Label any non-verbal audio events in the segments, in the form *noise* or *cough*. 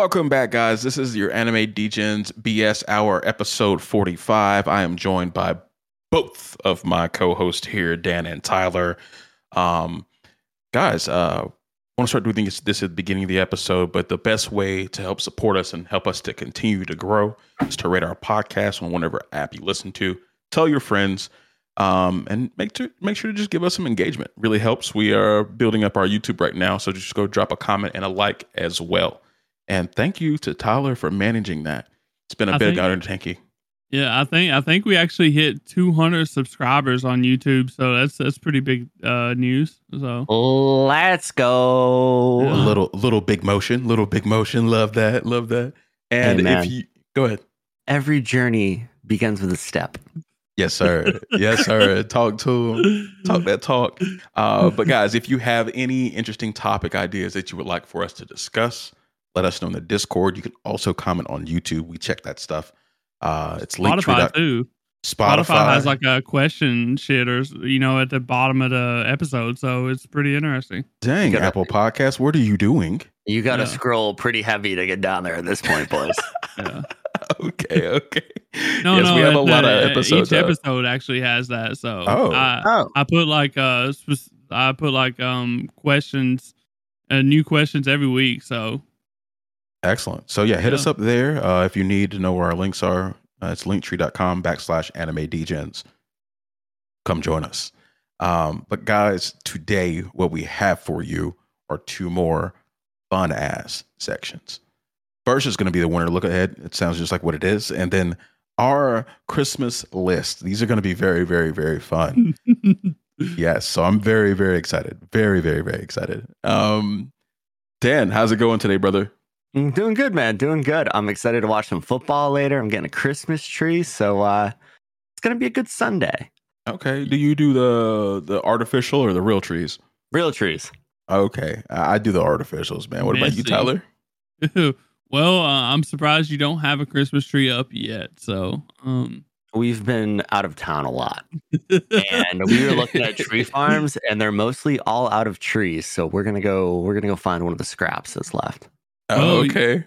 Welcome back, guys. This is your Anime Degens BS Hour, episode 45. I am joined by both of my co-hosts here, Dan and Tyler. Um, guys, uh, I want to start doing this, this at the beginning of the episode, but the best way to help support us and help us to continue to grow is to rate our podcast on whatever app you listen to. Tell your friends, um, and make to, make sure to just give us some engagement. Really helps. We are building up our YouTube right now, so just go drop a comment and a like as well. And thank you to Tyler for managing that. It's been a I big think- undertaking. Yeah, I think I think we actually hit 200 subscribers on YouTube, so that's that's pretty big uh, news. So Let's go. A Yeah. little little big motion, little big motion. Love that, love that. And man. if you go ahead, Every journey begins with a step. yes sir, *laughs* yes sir. Talk to him, talk that talk. Uh, but guys, if you have any interesting topic ideas that you would like for us to discuss, let us know in the Discord. You can also comment on YouTube. We check that stuff. Uh, it's Spotify Linktree. too. Spotify, Spotify has like a question shit or you know at the bottom of the episode, so it's pretty interesting. dang gotta- Apple Podcast. What are you doing? You got to Yeah. scroll pretty heavy to get down there at this point, boys. *laughs* Yeah. *laughs* okay, okay. *laughs* No, yes, no, we have at a lot of episodes. Each out. episode actually has that. So Oh. I, oh, I put like uh I put like um questions, uh, new questions every week. So Excellent. So yeah, hit us up there uh, if you need to know where our links are. Uh, it's linktree.com backslash anime degens. Come join us. Um, but guys, today what we have for you are two more fun ass sections. First is going to be the winter look ahead. It sounds just like what it is, and then our Christmas list. These are going to be very, very, very fun. *laughs* yes, so I'm very, very excited. Very, very, very excited. Um, Dan, how's it going today, brother? Mm, doing good, man. Doing good. I'm excited to watch some football later. I'm getting a Christmas tree, so uh, it's gonna be a good Sunday. Okay. Do you do the the artificial or the real trees? Real trees. Okay, I I do the artificials, man. What about you, Tyler? *laughs* well, uh, I'm surprised you don't have a Christmas tree up yet. So, um, We've been out of town a lot, *laughs* and we were looking at tree farms, and they're mostly all out of trees. So we're gonna go. We're gonna go find one of the scraps that's left. Oh, Oh, okay.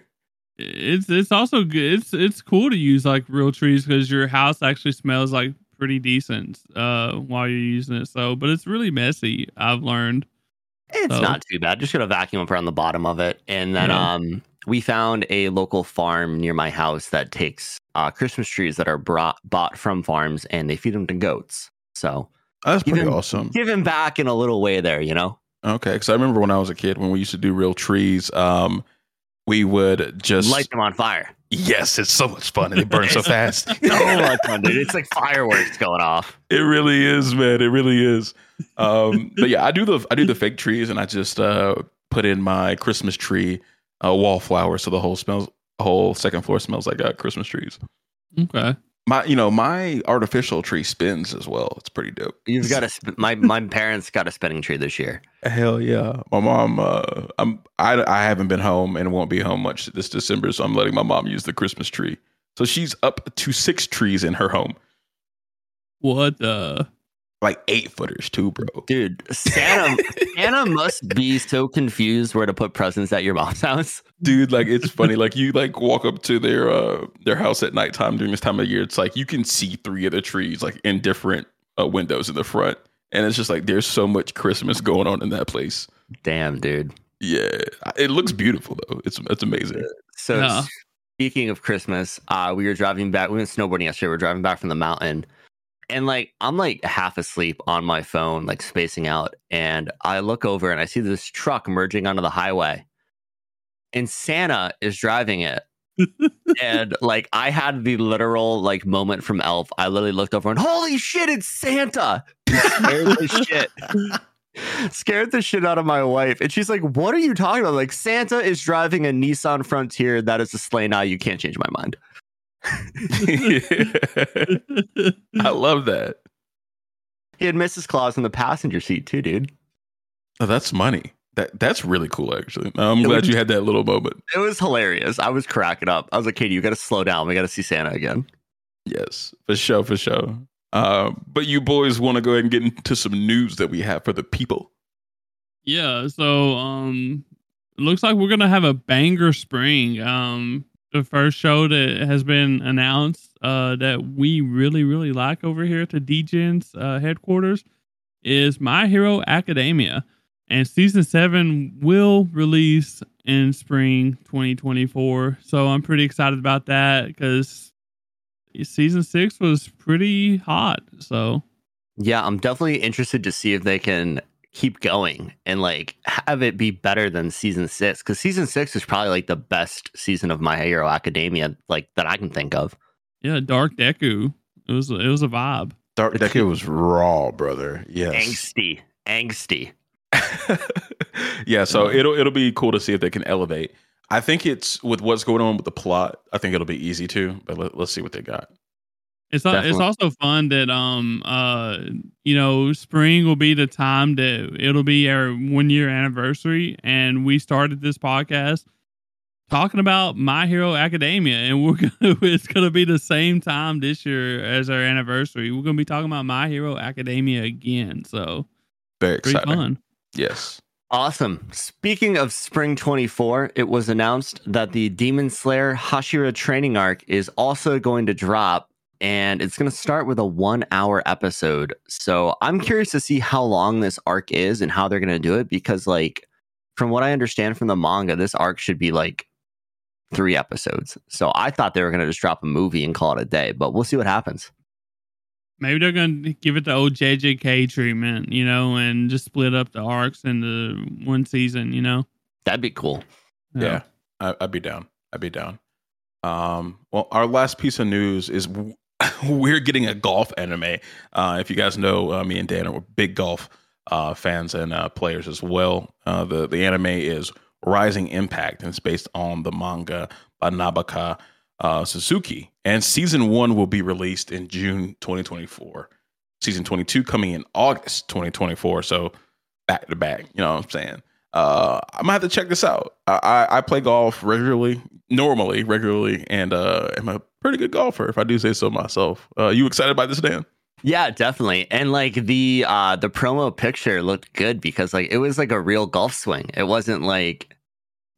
it's it's also good. It's it's cool to use like real trees because your house actually smells like pretty decent uh while you're using it. So, but it's really messy. I've learned. It's So- not too bad. Just gonna vacuum up around the bottom of it, and then Yeah. um, we found a local farm near my house that takes uh, Christmas trees that are brought bought from farms, and they feed them to goats. So That's pretty Even- awesome. giving back in a little way there, you know. Okay, because I remember when I was a kid when we used to do real trees. Um, we would just Light them on fire. Yes, it's so much fun and they burn so *laughs* fast. *laughs* so much fun, dude. It's like fireworks going off. It really is, man. It really is. Um, but yeah, I do the I do the fake trees, and I just uh, put in my Christmas tree uh, wallflower, so the whole smells, whole second floor smells like uh, Christmas trees. Okay. My, you know, my artificial tree spins as well. It's pretty dope. You've got a sp- my my parents got a spinning tree this year. Hell yeah, my mom. Uh, I'm I I haven't been home and won't be home much this December, so I'm letting my mom use the Christmas tree. So she's up to six trees in her home, What the? Like eight footers too, bro. Dude, Santa *laughs* Santa must be so confused where to put presents at your mom's house. *laughs* dude like it's funny like you like walk up to their uh their house at nighttime during this time of year it's like you can see three of the trees like in different uh, windows in the front and it's just like there's so much christmas going on in that place Damn, dude. yeah it looks beautiful though it's it's amazing So Yeah. speaking of Christmas, uh, we were driving back. We went snowboarding yesterday. We are driving back from the mountain, and like I'm like half asleep on my phone, like spacing out. And I look over and I see this truck merging onto the highway, and Santa is driving it. and *laughs* like I had the literal like moment from Elf. I literally looked over and holy shit, it's Santa! Scared the *laughs* shit. Scared the shit out of my wife. And she's like, What are you talking about? Like, Santa is driving a Nissan Frontier that is a sleigh now. You can't change my mind. *laughs* i love that He had Mrs. Claus in the passenger seat too, dude. oh, that's money that that's really cool actually i'm It glad was- you had that little moment It was hilarious. I was cracking up. I was like, Katie, you got to slow down. We got to see Santa again. yes for sure for sure uh, but you boys want to go ahead and get into some news that we have for the people Yeah. So, um, it looks like we're gonna have a banger spring. Um, the first show that has been announced uh, that we really really like over here at the Degens uh, headquarters is My Hero Academia, and season seven will release in spring 2024. So I'm pretty excited about that because season six was pretty hot. So yeah, I'm definitely interested to see if they can keep going and like have it be better than season six because season six is probably like the best season of my hero academia like that i can think of. Yeah dark deku. It was it was a vibe. Dark deku was raw brother. Yes. Angsty. Angsty. *laughs* Yeah so uh-huh. it'll it'll be cool to see if they can elevate. I think it's with what's going on with the plot i think it'll be easy to but let, let's see what they got it's Definitely. it's also fun that um uh you know spring will be the time that it'll be our one year anniversary and we started this podcast talking about My Hero Academia and we're *laughs* gonna it's gonna be the same time this year as our anniversary. We're gonna be talking about My Hero Academia again. So very exciting. fun. Yes. Awesome. Speaking of Spring 24, it was announced that the Demon Slayer Hashira training arc is also going to drop and it's going to start with a one hour episode. So I'm curious to see how long this arc is and how they're going to do it because, like, from what I understand from the manga, this arc should be like three episodes. So I thought they were going to just drop a movie and call it a day, but we'll see what happens. Maybe they're going to give it the old JJK treatment, you know, and just split up the arcs into one season, you know? That'd be cool. Yeah, yeah I, would be down. I'd be down. Um, well, our last piece of news is *laughs* we're getting a golf anime. Uh, if you guys know, uh, me and Dan are big golf uh, fans and uh, players as well. Uh, the the anime is Rising Impact, and it's based on the manga by Nakaba uh, Suzuki. And season one will be released in June 2024. Season 22 coming in August 2024. So back to back. You know what I'm saying? uh, I might have to check this out. I, I, I, play golf regularly, normally, regularly, and uh, I'm a pretty good golfer, if I do say so myself. Uh, you excited by this, Dan? Yeah, definitely. And like the uh, the promo picture looked good because like it was like a real golf swing. It wasn't like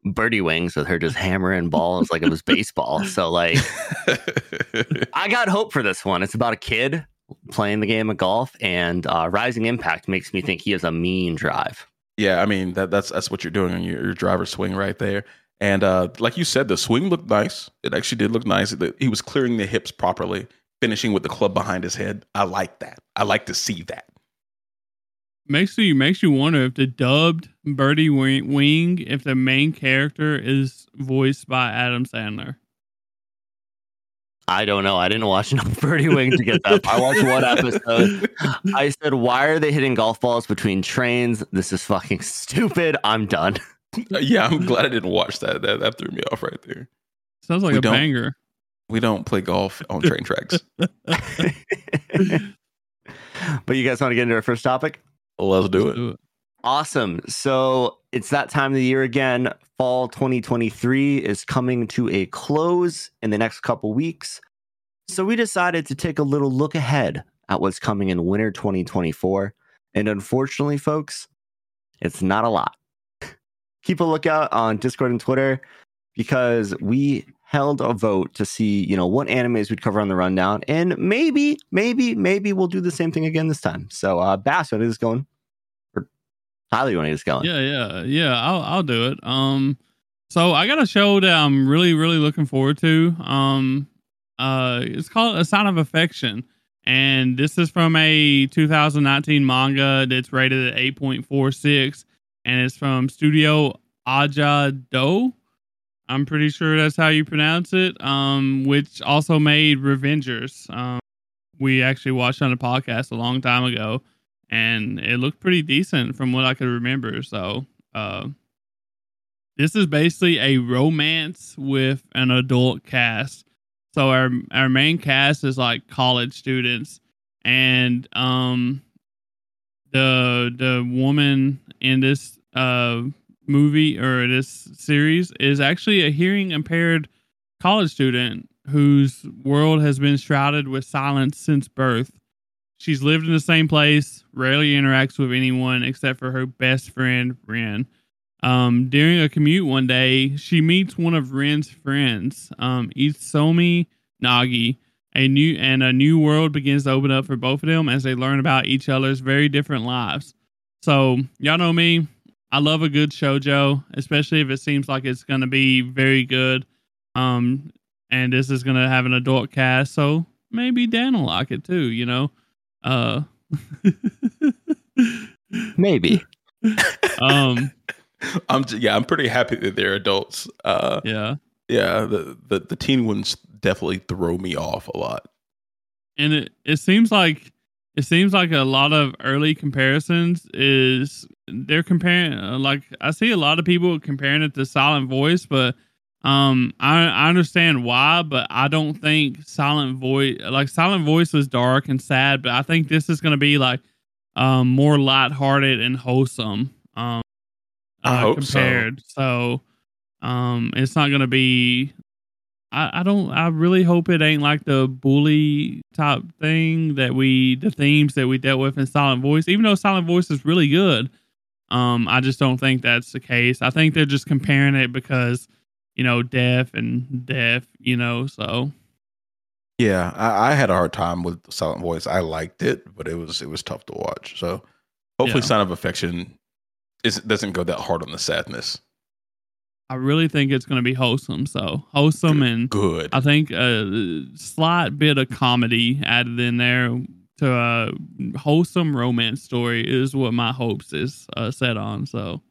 birdie wings with her just hammering balls like it was baseball. So like, *laughs* I got hope for this one. It's about a kid playing the game of golf, and uh, Rising Impact makes me think he has a mean drive. Yeah, I mean that that's that's what you're doing on your, your driver swing right there. And uh, like you said, the swing looked nice. It actually did look nice. He was clearing the hips properly, finishing with the club behind his head. I like that. I like to see that. Makes you makes you wonder if the dubbed Birdie Wing, if the main character is voiced by Adam Sandler. I don't know. I didn't watch enough *laughs* Birdie Wing to get that. I watched one episode. I said, "Why are they hitting golf balls between trains? This is fucking stupid. I'm done." *laughs* *laughs* yeah, I'm glad I didn't watch that. That that threw me off right there. Sounds like we a banger. We don't play golf on train tracks. *laughs* but you guys want to get into our first topic? Let's do, Let's it. do it. Awesome. So it's that time of the year again. Fall 2023 is coming to a close in the next couple weeks. So we decided to take a little look ahead at what's coming in winter 2024. And unfortunately, folks, it's not a lot. Keep a lookout on Discord and Twitter because we held a vote to see, you know, what animes we'd cover on the rundown. And maybe, maybe, maybe we'll do the same thing again this time. So, uh, Bass, what is going? Or Tyler, you want to get going? Yeah, yeah, yeah. I'll I'll do it. Um, so I got a show that I'm really really looking forward to. Um, uh, it's called A Sign of Affection, and this is from a 2019 manga that's rated at 8.46, and it's from Studio Aja Do. I'm pretty sure that's how you pronounce it. Um, which also made Revengers. Um, we actually watched on a podcast a long time ago and it looked pretty decent from what I could remember. So, uh, this is basically a romance with an adult cast. So our our main cast is like college students, and um, the the woman in this uh movie or this series is actually a hearing impaired college student whose world has been shrouded with silence since birth. She's lived in the same place, rarely interacts with anyone except for her best friend, Ren. Um, during a commute one day, she meets one of Ren's friends, um, Itsuomi Nagi. A new and a new world begins to open up for both of them as they learn about each other's very different lives. So y'all know me. I love a good shojo, especially if it seems like it's going to be very good. Um, and this is going to have an adult cast, so maybe Dan will like it too. You know, uh, *laughs* Maybe. *laughs* um, I'm j- yeah, I'm pretty happy that they're adults. Uh, yeah. yeah, the, the the teen ones definitely throw me off a lot. and it, it seems like it seems like a lot of early comparisons is they're comparing like I see a lot of people comparing it to Silent Voice, but um I I understand why, but I don't think Silent Voice like Silent Voice was dark and sad, but I think this is gonna be like um more lighthearted and wholesome. Um I uh, hope so. compared. So um it's not gonna be I, I don't I really hope it ain't like the bully type thing that we the themes that we dealt with in Silent Voice. Even though Silent Voice is really good, um, I just don't think that's the case. I think they're just comparing it because, you know, deaf and deaf, you know, so Yeah, I, I had a hard time with Silent Voice. I liked it, but it was it was tough to watch. So hopefully, Yeah. Sign of Affection is doesn't go that hard on the sadness. I really think it's gonna be wholesome. So wholesome and Good. I think a slight bit of comedy added in there to a wholesome romance story is what my hopes is uh, set on. So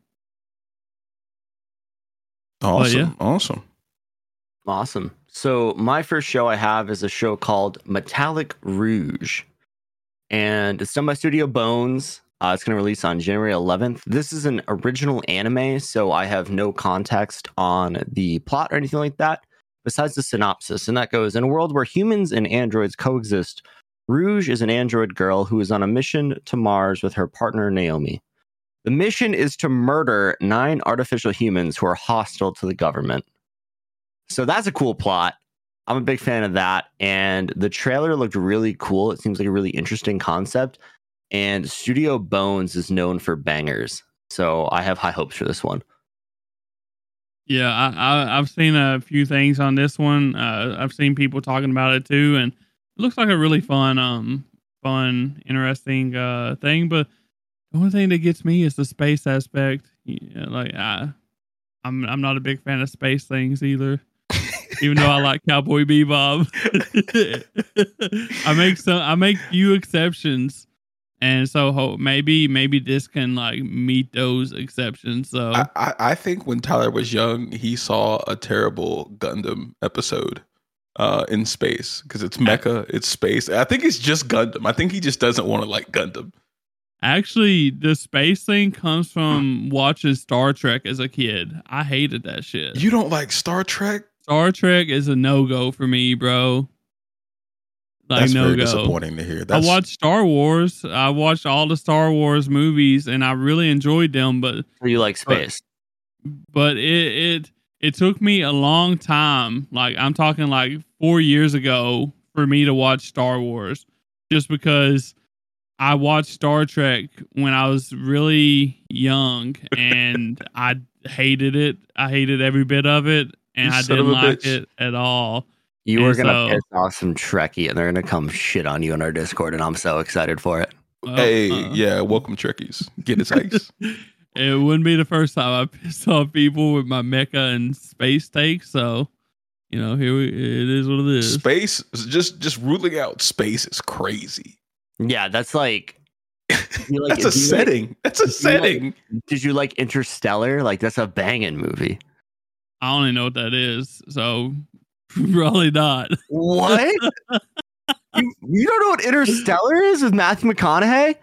Awesome. yeah. Awesome. Awesome. So my first show I have is a show called Metallic Rouge, and it's done by Studio Bones. Uh, it's going to release on January 11th. This is an original anime, so I have no context on the plot or anything like that, besides the synopsis. And that goes In a world where humans and androids coexist, Rouge is an android girl who is on a mission to Mars with her partner Naomi. The mission is to murder nine artificial humans who are hostile to the government. So that's a cool plot. I'm a big fan of that. And the trailer looked really cool. It seems like a really interesting concept. And Studio Bones is known for bangers. So I have high hopes for this one. Yeah, I, I've seen a few things on this one. Uh, I've seen people talking about it too, and it looks like a really fun, um, fun, interesting uh thing. But the only thing that gets me is the space aspect. Yeah, like I, I'm I'm not a big fan of space things either. Even though I like *laughs* Cowboy Bebop, *laughs* I make some I make few exceptions, and so ho- maybe maybe this can like meet those exceptions. So I, I, I think when Tyler was young, he saw a terrible Gundam episode uh, in space because it's mecha, it's space. I think it's just Gundam. I think he just doesn't want to like Gundam. Actually, the space thing comes from watching Star Trek as a kid. I hated that shit. You don't like Star Trek? Star Trek is a no go for me, bro. Like That's no very go. disappointing to hear. That's, I watched Star Wars. I watched all the Star Wars movies, and I really enjoyed them. But you like space? but it it it took me a long time. Like I'm talking like four years ago for me to watch Star Wars, just because I watched Star Trek when I was really young, *laughs* and I hated it. I hated every bit of it, and You I didn't like bitch. it at all. You and are gonna so- piss off some Trekkie, and they're gonna come shit on you in our Discord, and I'm so excited for it. Uh, hey, uh, yeah, welcome Trekkies. Get his ice. *laughs* it wouldn't be the first time I pissed off people with my mecha and space take. So, you know, here we, it is what it is. space, just just ruling out space is crazy. Yeah, that's like. *laughs* you like- That's a do you like- setting. That's a do you like- setting. did you like Interstellar? Like that's a banging movie. I don't even know what that is. So, *laughs* probably not. What? *laughs* you, you don't know what Interstellar is with Matthew McConaughey?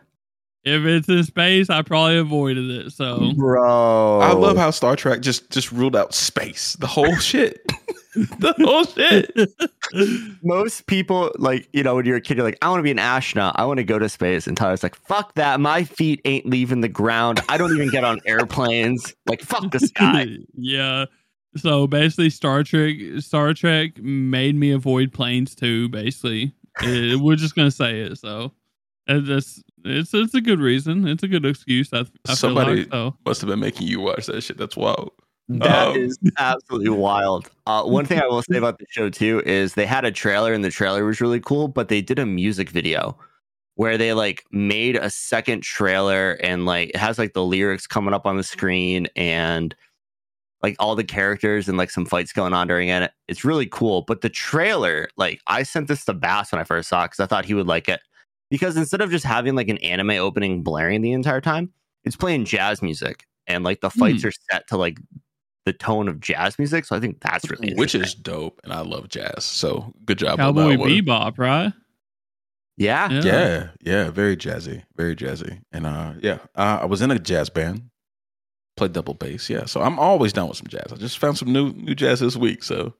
If it's in space, I probably avoided it. So, Bro. I love how Star Trek just just ruled out space. The whole *laughs* shit. the whole shit. most people like, you know, when you're a kid, you're like, I want to be an astronaut. I want to go to space. And Tyler's like, fuck that. My feet ain't leaving the ground. I don't even get on airplanes. Like, fuck the sky. yeah. So basically, Star Trek, Star Trek made me avoid planes too. Basically, Eh, *laughs* we're just gonna say it. So Uh, That's it's it's a good reason. It's a good excuse. I, I Somebody- feel like so. Must have been making you watch that shit. That's wild. That Um, is *laughs* absolutely wild. Uh, one thing I will say about the show too is they had a trailer and the trailer was really cool, but they did a music video where they like made a second trailer and like it has like the lyrics coming up on the screen and like all the characters and like some fights going on during it. It's really cool. But the trailer, like I sent this to Bass when I first saw it because I thought he would like it. Because instead of just having like an anime opening blaring the entire time, it's playing jazz music and like the fights are set to like the tone of jazz music. So I think that's really Which is dope, and I love jazz. So good job, on Cowboy that. Bebop, right? yeah. Yeah, yeah, very jazzy, very jazzy. And uh, yeah, uh, I was in a jazz band, played double bass. Yeah, so I'm always down with some jazz. I just found some new new jazz this week. So,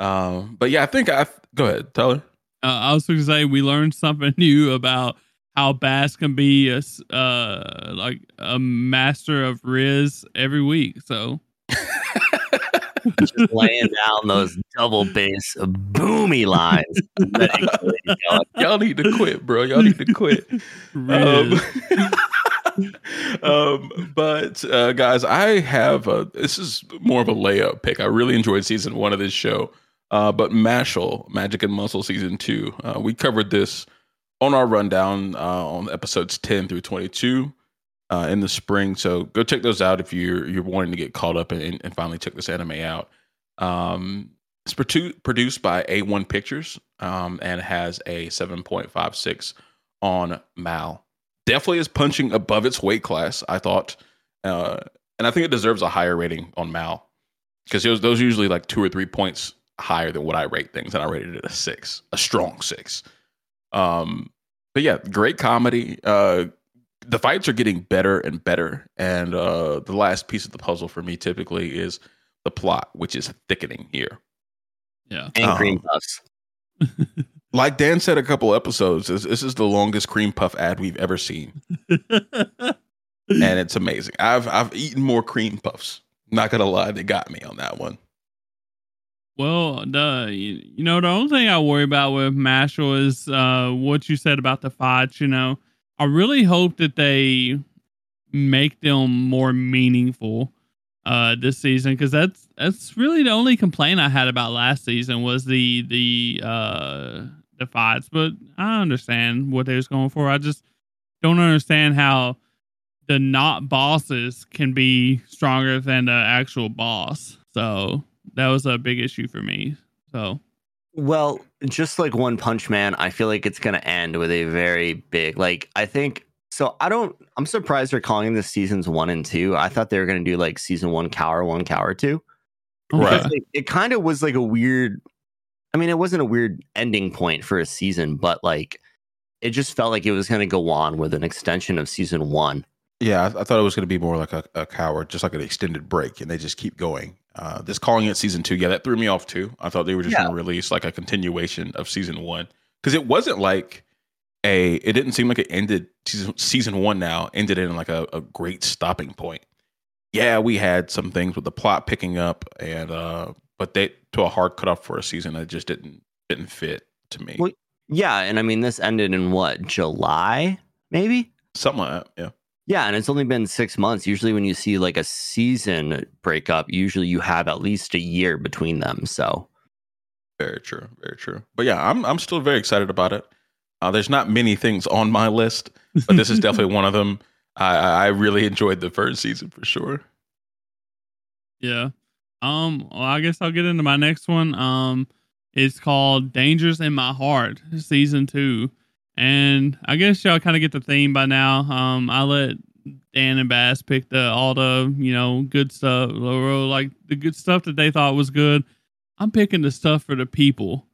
um, but yeah, I think I go ahead, Tyler. Uh, I was going to say we learned something *laughs* new about how Bass can be a s- uh like a master of Riz every week. So Just laying down those double bass boomy lines. That is really Y'all need to quit, bro. Y'all need to quit. *laughs* Um, *laughs* *laughs* um, but uh, guys, I have a, this is more of a layup pick. I really enjoyed season one of this show. Uh, but Mashle, Magic and Muscle season two, uh, we covered this on our rundown uh, on episodes ten through twenty two uh, in the spring. So go check those out if you're you're wanting to get caught up and, and finally check this anime out. Um, it's produ- produced by A1 Pictures um, and has a 7.56 on Mal. Definitely is punching above its weight class, I thought. Uh, and I think it deserves a higher rating on Mal because those, those are usually like two or three points higher than what I rate things. And I rated it a six, a strong six. Um, but yeah, great comedy. Uh, the fights are getting better and better. And uh, the last piece of the puzzle for me typically is the plot, which is thickening here. yeah. And Um, cream puffs. Like Dan said a couple episodes, this, this is the longest cream puff ad we've ever seen, *laughs* and it's amazing. I've I've eaten more cream puffs. Not gonna lie, they got me on that one. Well, the you, know the only thing I worry about with Mashle is uh, what you said about the fights. You know, I really hope that they make them more meaningful uh, this season because that's that's really the only complaint I had about last season was the the uh, the fights. But I understand what they was going for. I just don't understand how the not bosses can be stronger than the actual boss. So that was a big issue for me. So Well, just like One Punch Man, I feel like it's going to end with a very big, like, I think. So I don't, I'm surprised they're calling this seasons one and two. I thought they were going to do like season one, cour one, cour two. Right. Like, it kind of was like a weird, I mean, it wasn't a weird ending point for a season, but like, it just felt like it was going to go on with an extension of season one. Yeah, I, I thought it was gonna be more like a, a coward, just like an extended break, and they just keep going. Uh, this calling it season two, yeah, that threw me off too. I thought they were just Yeah. gonna release like a continuation of season one because it wasn't like a. It didn't seem like it ended season season one. Now ended in like a, a great stopping point. Yeah, we had some things with the plot picking up, and uh, but they to a hard cutoff for a season that just didn't didn't fit to me. Well, Yeah. And I mean, this ended in what, July, maybe? Something like that. Yeah. Yeah, and it's only been six months. Usually, when you see like a season breakup, usually you have at least a year between them. So, Very true, very true. But yeah, I'm I'm still very excited about it. Uh, there's not many things on my list, but this is *laughs* definitely one of them. I I I really enjoyed the first season for sure. yeah. Um. Well, I guess I'll get into my next one. Um. It's called Dangers in My Heart, season two, and I guess y'all kind of get the theme by now. Um. I let Dan and Bass pick the all the you know good stuff, like the good stuff that they thought was good. I'm picking the stuff for the people.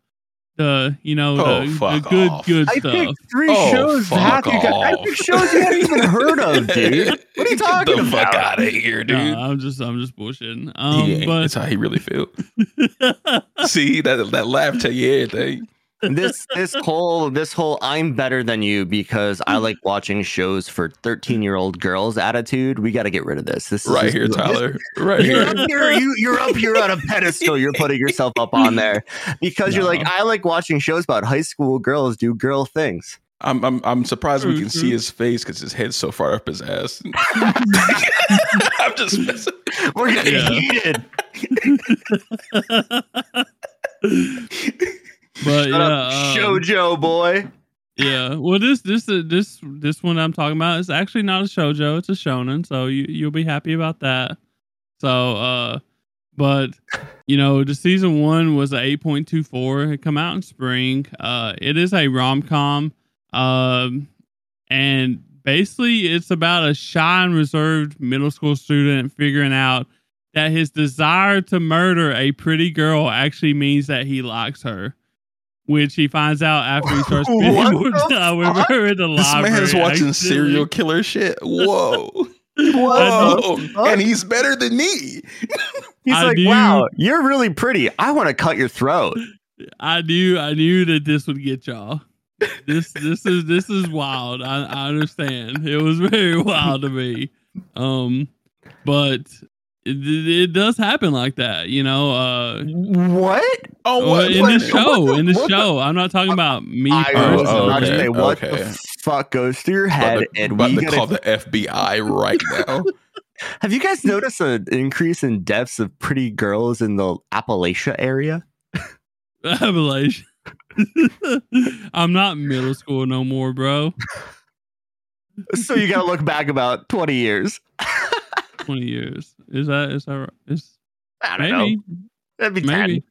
The you know Oh, the, the good off. good I stuff. picked three Oh, shows. fuck Zach, you got- I picked shows you haven't even heard of, dude. What are you *laughs* talking Get the fuck about? out of here, dude. Nah, I'm just I'm just bullshitting. Um, he ain't. but That's how he really feel. *laughs* See that that laugh tell you everything. This this whole this whole I'm better than you because I like watching shows for 13 year old girls attitude. We got to get rid of this. This Right just- here, Tyler. Right You're here. up here, you, you're up here on a pedestal. You're putting yourself up on there because you're like, I like watching shows about high school girls do girl things. I'm I'm I'm surprised we can see mm-hmm. his face because his head's so far up his ass. *laughs* I'm just messing. We're getting Yeah. heated. *laughs* *laughs* but Shut yeah, up, um, Shoujo boy. yeah. Well, this this this this one I'm talking about is actually not a shojo; it's a shonen. So you you'll be happy about that. So, uh, but you know, the season one was a eight point two four. It come out in spring. Uh, it is a rom com. Um, and basically, it's about a shy and reserved middle school student figuring out that his desire to murder a pretty girl actually means that he likes her. Which he finds out after he starts spending What more with her in the This library. man is watching accidentally. serial killer shit. Whoa. *laughs* Whoa. And he's better than me. *laughs* He's I like, do- wow, you're really pretty. I want to cut your throat. I knew I knew that this would get y'all. This this is this is wild. I, I understand. It was very *laughs* wild to me. Um but it, it does happen like that, you know. Uh What? Oh, what? in what- the show, what the- in the what the- show. I'm not talking about me I Oh, was personally. about okay, say, what okay. the fuck goes through your About head? to- and about we to gotta call the FBI right now. *laughs* Have you guys noticed an increase in deaths of pretty girls in the Appalachia area? *laughs* Appalachia. *laughs* I'm not middle school no more, bro. so you got to look back about 20 years. Twenty years. Is that is that right? Is I don't maybe. know. That'd be maybe 10.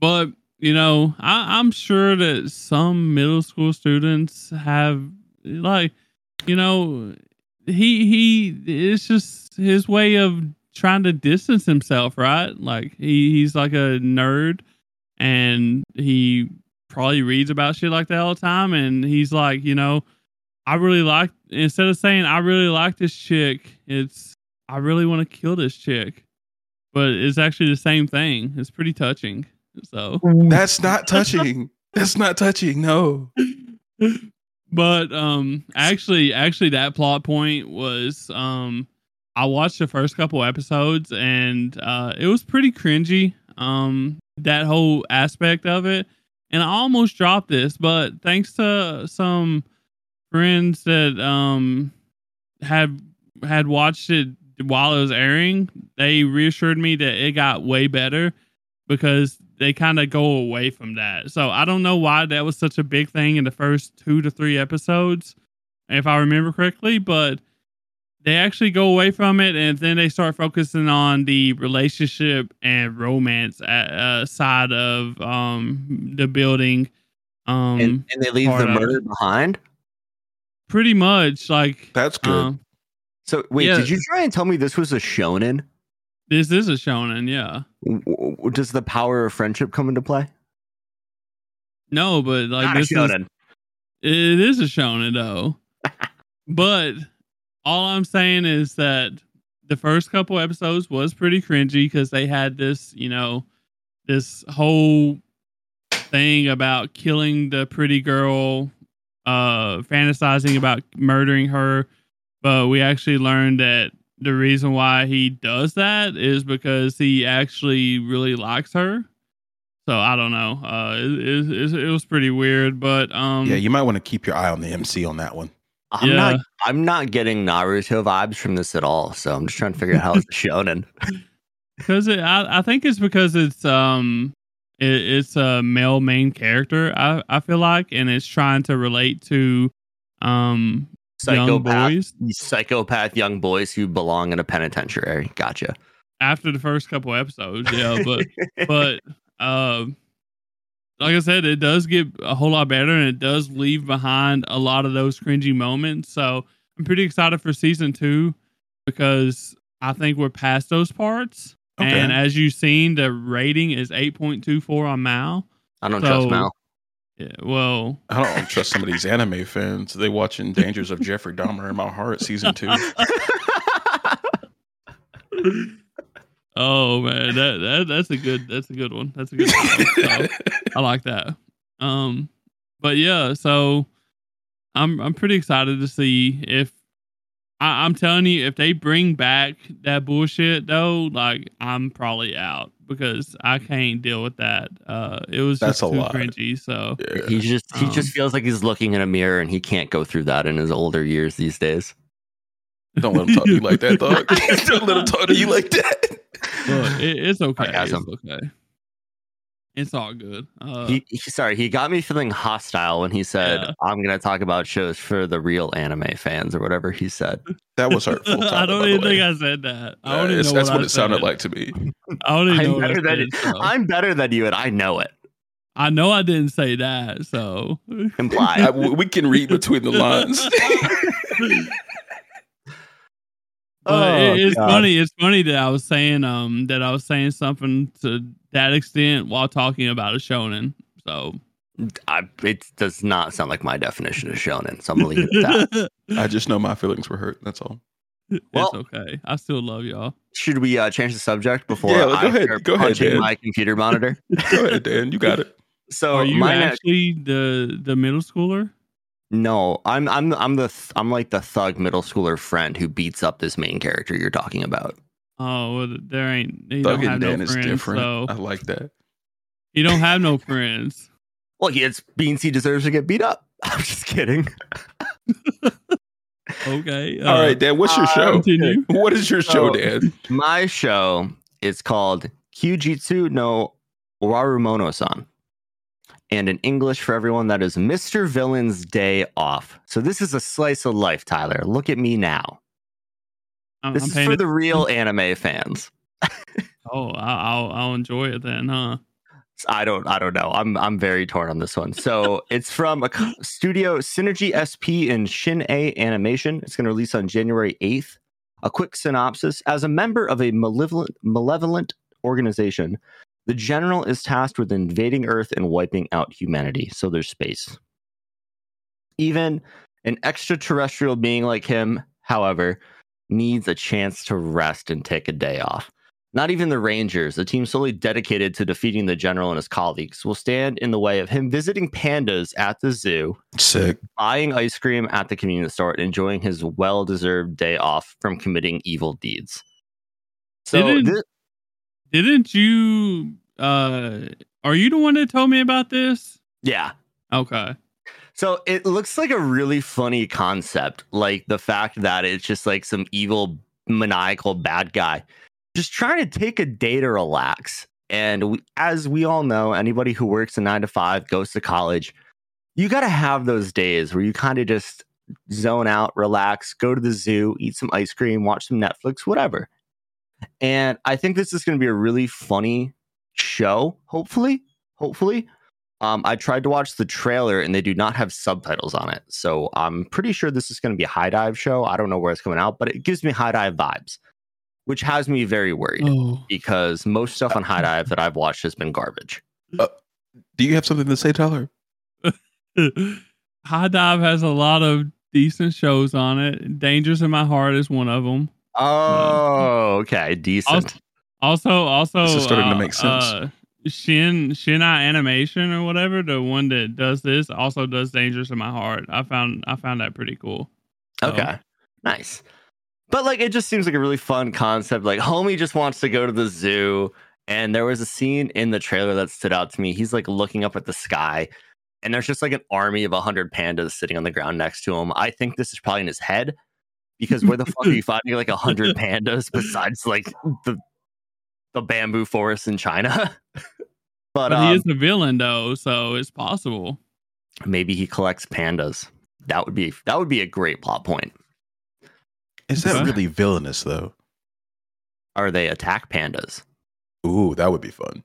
but you know I, i'm sure that some middle school students have like you know he he it's just his way of trying to distance himself right like he, he's like a nerd and he probably reads about shit like that all the time and he's like you know i really like instead of saying i really like this chick it's i really want to kill this chick but it's actually the same thing. It's pretty touching. So, That's not touching. That's not touching. No. *laughs* but um, actually, actually, that plot point was um, I watched the first couple episodes and uh, it was pretty cringy. Um, that whole aspect of it, and I almost dropped this, but thanks to some friends that um had had watched it while it was airing, they reassured me that it got way better because they kind of go away from that. So I don't know why that was such a big thing in the first two to three episodes, if I remember correctly, but they actually go away from it and then they start focusing on the relationship and romance uh, uh, side of um the building um and, and they leave the murder behind. pretty much like That's good. um, So wait, Yeah. did you try and tell me this was a shonen? this is a shonen yeah W- Does the power of friendship come into play? no but like Not a this is. It is a shonen though. *laughs* but all I'm saying is that the first couple episodes was pretty cringy because they had this, you know, this whole thing about killing the pretty girl, uh, fantasizing about murdering her. But we actually learned that the reason why he does that is because he actually really likes her. So I don't know. Uh, it, it, it, it was pretty weird, but um, yeah, you might want to keep your eye on the MC on that one. I'm Yeah. not. I'm not getting Naruto vibes from this at all. So I'm just trying to figure out how it's a *laughs* shonen. because it, I, I think it's because it's um it, it's a male main character I, I feel like and it's trying to relate to um young Psychopath, boys psychopath young boys who belong in a penitentiary. Gotcha. after the first couple episodes yeah *laughs* but but um like I said, it does get a whole lot better and it does leave behind a lot of those cringy moments. So I'm pretty excited for season two because I think we're past those parts. Okay. And as you've seen, the rating is 8.24 on Mal. I don't So- trust Mal. Yeah, well, I don't trust some of these anime fans. They watching Dangers of Jeffrey Dahmer in my heart season two. *laughs* oh man, that, that that's a good that's a good one. That's a good one. So, I like that. Um, but yeah, so I'm I'm pretty excited to see if I, I'm telling you, if they bring back that bullshit though, like I'm probably out because I can't deal with that. Uh, it was That's just a too lot. cringy. So Yeah. He just he just Um, feels like he's looking in a mirror and he can't go through that in his older years these days. Don't let him talk to you like that, *laughs* dog. *laughs* Don't let him talk to you like that. Look, it, it's okay. It's okay. It's all good. Uh, he, he sorry, he got me feeling hostile when he said, Yeah. "I'm going to talk about shows for the real anime fans" or whatever he said. That was hurtful. *laughs* I don't even think I said that. I Uh, don't even know that's what, what I it sounded like to me. *laughs* I don't even I'm what I better than said, so. I'm better than you, and I know it. I know I didn't say that. So Implied. I- we can read between the *laughs* lines. But it- it's Oh, God. funny. It's funny that I was saying um that I was saying something to that extent while talking about a shonen. So I, it does not sound like my definition of shonen, so I'm gonna leave it at that. *laughs* I just know my feelings were hurt. That's all. it's Well- okay. I still love y'all. Should we uh, change the subject before Yeah, go I ahead. start Go ahead, Dan. my computer monitor? Go ahead, Dan. You got it. *laughs* So Are you my next- actually the the middle schooler? No, I'm I'm I'm the th- I'm like the thug middle schooler friend who beats up this main character you're talking about. Oh, well, there ain't. You Thug don't and have Dan no is friends, different. so I like that. you don't have no friends. *laughs* Well, he it's means he deserves to get beat up. *laughs* I'm just kidding. *laughs* Okay. all uh, right, Dan. What's your uh, show? Continue. What is your show, So- Dan? My show is called Kyujitsu no Warumono-san. And in English for everyone, that is Mr. Villain's Day Off. So this is a slice of life, Tyler. Look at me now. I'm, This I'm is for it- the real *laughs* anime fans. Oh, I'll I'll enjoy it then, huh? I don't I don't know. I'm I'm very torn on this one. So *laughs* it's from a studio Synergy SP and Shin-Ei Animation. It's going to release on January 8th. A quick synopsis: As a member of a malevolent malevolent organization, the general is tasked with invading Earth and wiping out humanity. So there's space. Even an extraterrestrial being like him, however, needs a chance to rest and take a day off. Not even the Rangers, a team solely dedicated to defeating the general and his colleagues, will stand in the way of him visiting pandas at the zoo, Sick. buying ice cream at the convenience store, and enjoying his well deserved day off from committing evil deeds. So, Didn't- thi- Didn't you? uh Are you the one that told me about this? yeah. Okay. So it looks like a really funny concept, like the fact that it's just like some evil, maniacal bad guy just trying to take a day to relax. And we, as we all know, anybody who works a nine to five, goes to college, you got to have those days where you kind of just zone out, relax, go to the zoo, eat some ice cream, watch some Netflix, whatever. And I think this is going to be a really funny show, hopefully. Hopefully. Um, I tried to watch the trailer and they do not have subtitles on it. So I'm pretty sure this is going to be a HIDIVE show. I don't know where it's coming out, but it gives me HIDIVE vibes, which has me very worried Oh, because most stuff on HIDIVE that I've watched has been garbage. Do you have something to say, Tyler? *laughs* HIDIVE has a lot of decent shows on it. Dangers in My Heart is one of them. Oh, okay. Decent. Also, also, This is starting to uh, make sense. Uh, Shin Shin-Ei Animation or whatever, the one that does this, also does Dangerous in My Heart. I found I found that pretty cool. So, Okay. Nice. But like it just seems like a really fun concept. Like homie just wants to go to the zoo. And there was a scene in the trailer that stood out to me. He's like looking up at the sky, and there's just like an army of hundred pandas sitting on the ground next to him. I think this is probably in his head. Because where the fuck are you *laughs* finding like a hundred pandas besides like the the bamboo forest in China? *laughs* but But um, he is the villain though, so it's possible. maybe he collects pandas. That would be that would be a great plot point. Is that really villainous though? Are they attack pandas. Ooh, that would be fun.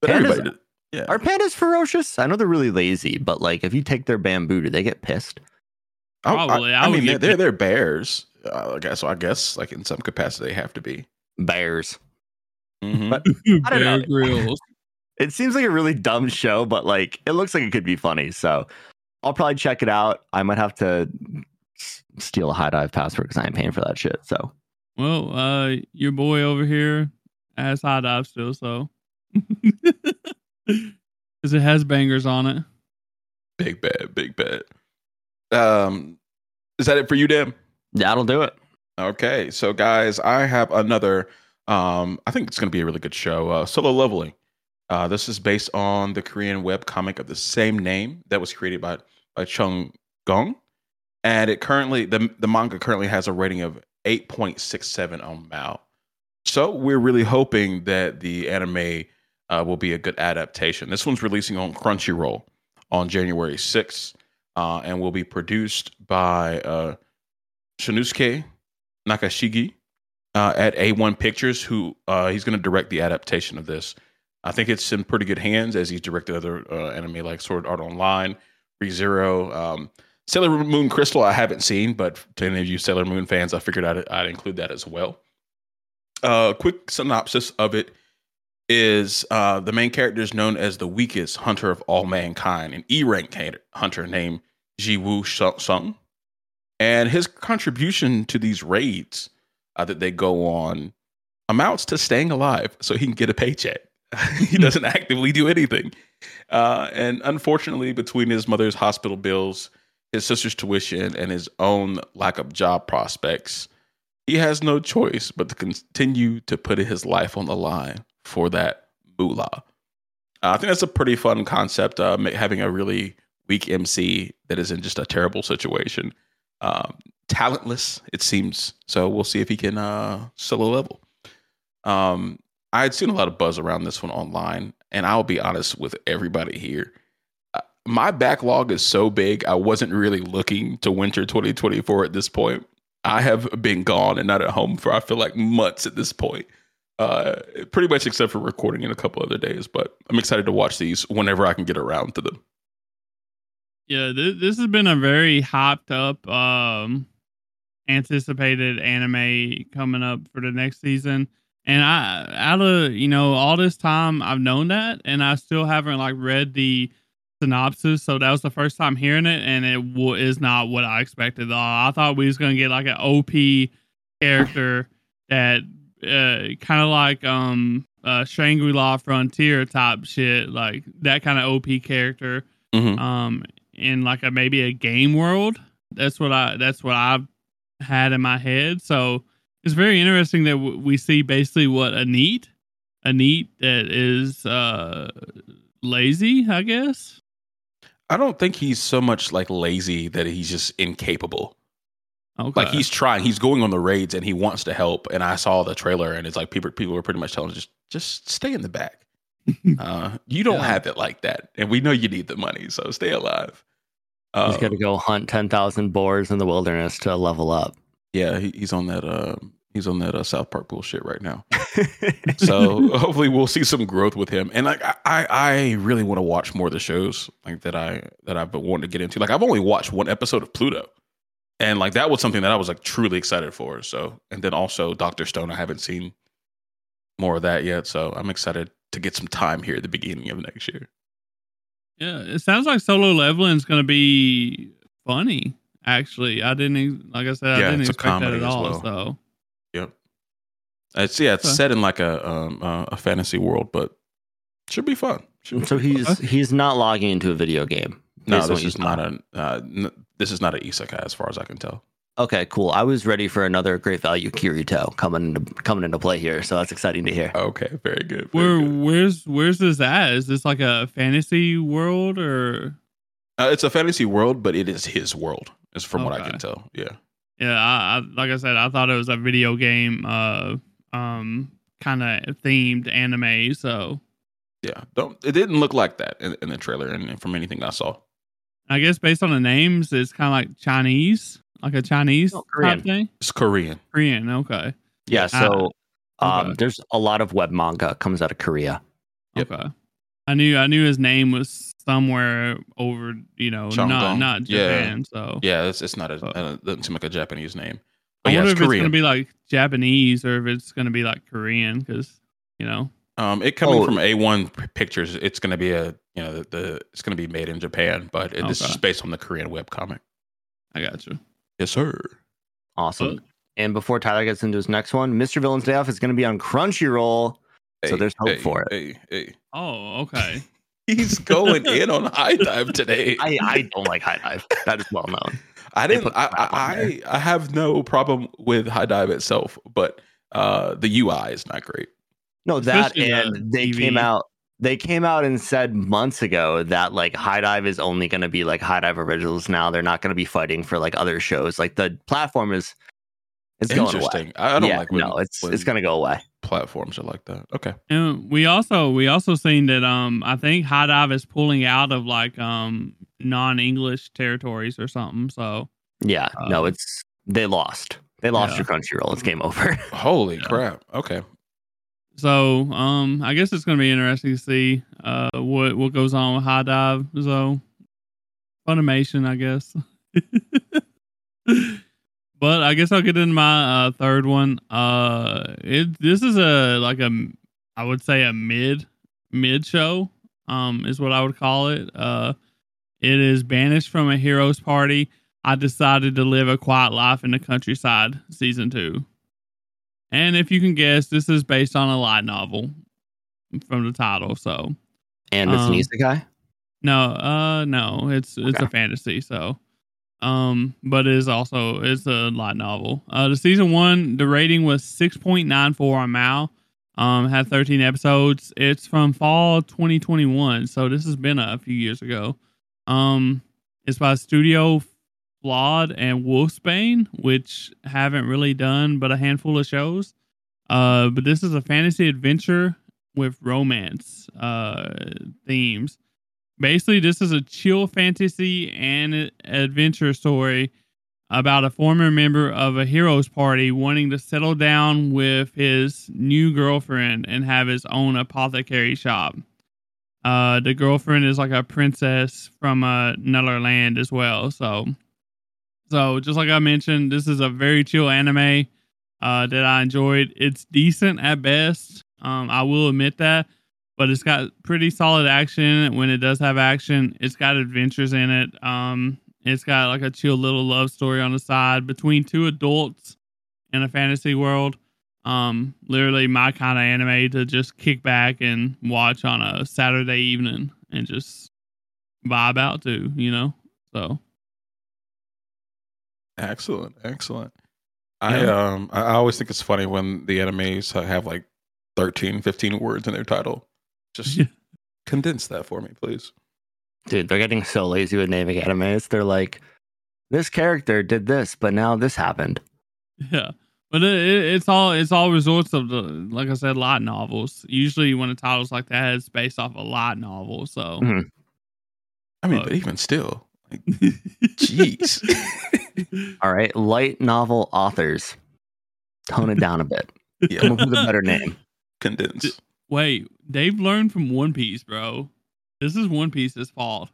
But Pandas- everybody, yeah. Are pandas ferocious? I know they're really lazy, but like if you take their bamboo, do they get pissed? I- I- Probably. I I, would mean, they're, get they're they're bears. Uh, I guess. So I guess, like in some capacity, they have to be. Bears. Mhm. But- *laughs* I don't Bear know. Grylls. It seems like a really dumb show, but like it looks like it could be funny. So I'll probably check it out. I might have to s- steal a HIDIVE password because I ain't paying for that shit. So Well, uh, your boy over here has HIDIVE still, so *laughs* because it has bangers on it. big bad, big bad. Um, is that it for you, Dan? That'll do it. Okay, so guys, I have another. Um, I think it's going to be a really good show. Uh, Solo Leveling. Uh, this is based on the Korean web comic of the same name that was created by by Chung Gong, and it currently the the manga currently has a rating of eight point six seven on MAL. So we're really hoping that the anime uh, will be a good adaptation. This one's releasing on Crunchyroll on January 6th uh, and will be produced by Shunsuke Nakashige uh, at A1 Pictures, who uh, he's going to direct the adaptation of this. I think it's in pretty good hands as he's directed other uh, anime like Sword Art Online, ReZero. Um, Sailor Moon Crystal, I haven't seen, but to any of you Sailor Moon fans, I figured I'd, I'd include that as well. Uh, quick synopsis of it is uh, the main character is known as the weakest hunter of all mankind, an E rank hunter named Jinwoo Sung. And his contribution to these raids uh, that they go on amounts to staying alive so he can get a paycheck. *laughs* he doesn't actively do anything. Uh, and unfortunately, between his mother's hospital bills, his sister's tuition, and his own lack of job prospects, he has no choice but to continue to put his life on the line for that moolah. Uh, I think that's a pretty fun concept. Uh, having a really weak MC that is in just a terrible situation, um, talentless it seems. So we'll see if he can uh, solo level. Um, I had seen a lot of buzz around this one online, and I'll be honest with everybody here. Uh, my backlog is so big, I wasn't really looking to winter 2024 at this point. I have been gone and not at home for I feel like months at this point uh, pretty much except for recording in a couple other days. But I'm excited to watch these whenever I can get around to them. Yeah, this, this has been a very hyped up, um, anticipated anime coming up for the next season. And I, out of you know all this time, I've known that, and I still haven't like read the synopsis. So that was the first time hearing it, and it w- is not what I expected. Uh, I thought we was gonna get like an OP character that uh, kind of like um uh, Shangri La Frontier type shit, like that kind of OP character. Mm-hmm. Um, in like a maybe a game world. That's what I that's what I've had in my head. So it's very interesting that w- we see basically what a NEET, a NEET that is uh lazy, I guess. I don't think he's so much like lazy that he's just incapable. Okay. Like he's trying, he's going on the raids and he wants to help. And I saw the trailer and it's like people people were pretty much telling him just just stay in the back. *laughs* uh, you don't yeah. have it like that, and we know you need the money, so stay alive. Uh, he's got to go hunt ten thousand boars in the wilderness to level up. Yeah, he, he's on that. Uh, he's on that uh, South Park bullshit right now. *laughs* so hopefully we'll see some growth with him. And like I, I really want to watch more of the shows like that I that I've been wanting to get into. Like I've only watched one episode of Pluto and like that was something that I was like truly excited for. So, and then also Doctor Stone, I haven't seen more of that yet, so I'm excited to get some time here at the beginning of next year. Yeah, it sounds like solo leveling is going to be funny. Actually, I didn't like I said, yeah, I didn't expect that at all. Well. So, yep, it's yeah, it's okay. set in like a um, uh, a fantasy world, but should be fun. Should be so he's fun. he's not logging into a video game. No, this is not a. Uh, n- this is not an isekai, as far as I can tell. Okay, cool. I was ready for another great value Kirito coming into coming into play here, so that's exciting to hear. Okay, very good. Very Where good. where's where's this at? Is this like a fantasy world or? Uh, it's a fantasy world, but it is his world, is from okay. what I can tell. Yeah. Yeah, I, I, like I said, I thought it was a video game, uh, um, kind of themed anime. So. Yeah, don't. It didn't look like that in, in the trailer, and from anything I saw. I guess based on the names, it's kind of like Chinese, like a Chinese Korean. type thing. It's Korean. Korean, okay. Yeah, so uh, um, there's a lot of web manga comes out of Korea. Yep. Okay. I knew I knew his name was somewhere over, you know, not not Japan. Yeah. So yeah, it's it's not a uh, doesn't seem like a Japanese name. But I yeah, wonder if Korean. it's gonna be like Japanese or if it's gonna be like Korean because you know um, it coming oh. from A1 Pictures, it's going to be a you know the, the it's going to be made in Japan, but it, okay. this is based on the Korean web comic. I got you. Yes, sir. Awesome. and before Tyler gets into his next one, Mr. Villain's Day Off is going to be on Crunchyroll, hey, so there's hope hey, for it. Hey, hey. Oh, okay. *laughs* He's going in on HIDIVE today. *laughs* I, I don't like HIDIVE. That is well known. I didn't. put I, I I have no problem with HIDIVE itself, but uh, the UI is not great. No, that Especially and they TV. came out. They came out and said months ago that like HIDIVE is only going to be like HIDIVE originals now. They're not going to be fighting for like other shows. Like the platform is, it's going away. Interesting. I, I don't yeah, like when, no, it's when it's going to go away. platforms are like that. Okay. And we also we also seen that um I think HIDIVE is pulling out of like um non English territories or something. So Yeah, no, Um, it's they lost. They lost yeah. your Crunchyroll. It's game over. *laughs* Holy Yeah. crap. Okay. So um I guess it's gonna be interesting to see uh what what goes on with HIDIVE. So Funimation, I guess. *laughs* but I guess I'll get into my uh, third one. Uh, it this is a like a I would say a mid mid show. Um, is what I would call it. Uh, it is banished from a hero's party. I decided to live a quiet life in the countryside. Season two. And if you can guess, this is based on a light novel from the title. So and it's Um, an isekai. no, uh, no, it's it's Okay. a fantasy. So, um, but it is also it's a light novel. Uh, the season one, the rating was six point nine four on Mal. Um, had thirteen episodes. It's from fall twenty twenty one. So this has been a few years ago. Um, it's by Studio Flad and Wolfsbane, which haven't really done but a handful of shows. Uh, but this is a fantasy adventure with romance uh themes basically this is a chill fantasy and adventure story about a former member of a hero's party wanting to settle down with his new girlfriend and have his own apothecary shop uh the girlfriend is like a princess from uh, another land as well so so just like i mentioned this is a very chill anime uh that i enjoyed it's decent at best um i will admit that but it's got pretty solid action when it does have action. It's got adventures in it. Um, it's got like a chill little love story on the side between two adults in a fantasy world. Um, literally my kind of anime to just kick back and watch on a Saturday evening and just vibe out to, you know. So Excellent. Excellent. I Yeah. um I I always think it's funny when the animes have like 13, 15 words in their title. Just Yeah. condense that for me, please. Dude, they're getting so lazy with naming animes. They're like, this character did this, but now this happened. Yeah, but it, it, it's all it's all resorts of the like I said, light novels. Usually, when a title's like that, it's based off a light novel. So, Mhm. I mean, Fuck. but even still, like, *laughs* jeez. *laughs* *laughs* All right, light novel authors, tone it down a bit. *laughs* Come yeah, up with a better name. condense. Wait, they've learned from One Piece, bro. This is One Piece's fault.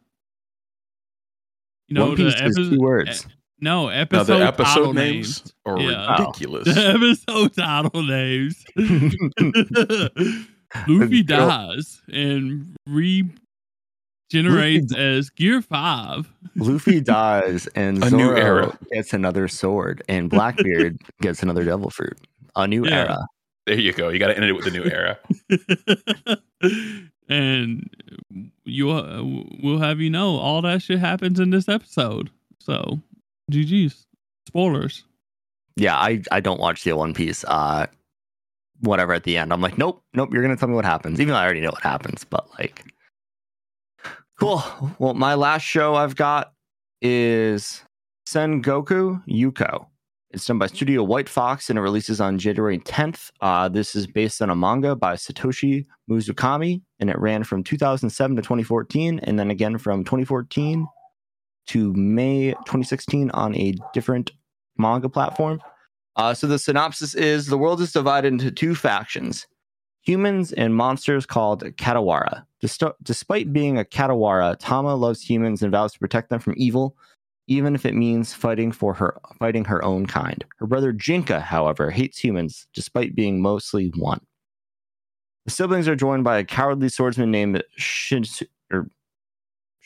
You know, One Piece the is episode, two words. no Now episode, the episode title names are Yeah. ridiculous. The *laughs* episode title names. Luffy dies and regenerates as Gear Five. Luffy *laughs* dies, and A Zoro new era. gets another sword, and Blackbeard *laughs* gets another devil fruit. A new Yeah. era. There you go. You got to end it with the new era. *laughs* and you uh, we'll have you know all that shit happens in this episode. So, GG's. Spoilers. Yeah, I I don't watch the One Piece. Uh, whatever at the end, I'm like, nope, nope. You're gonna tell me what happens, even though I already know what happens. But like, cool. Well, my last show I've got is Sengoku Youko. It's done by Studio White Fox and it releases on January 10th. Uh, this is based on a manga by Satoshi Mizukami and it ran from 2007 to 2014 and then again from 2014 to May 2016 on a different manga platform. Uh, so the synopsis is the world is divided into two factions humans and monsters called Katawara. Despite being a Katawara, Tama loves humans and vows to protect them from evil, even if it means fighting for her fighting her own kind. Her brother Jinka, however, hates humans despite being mostly one. The siblings are joined by a cowardly swordsman named Shinsu- or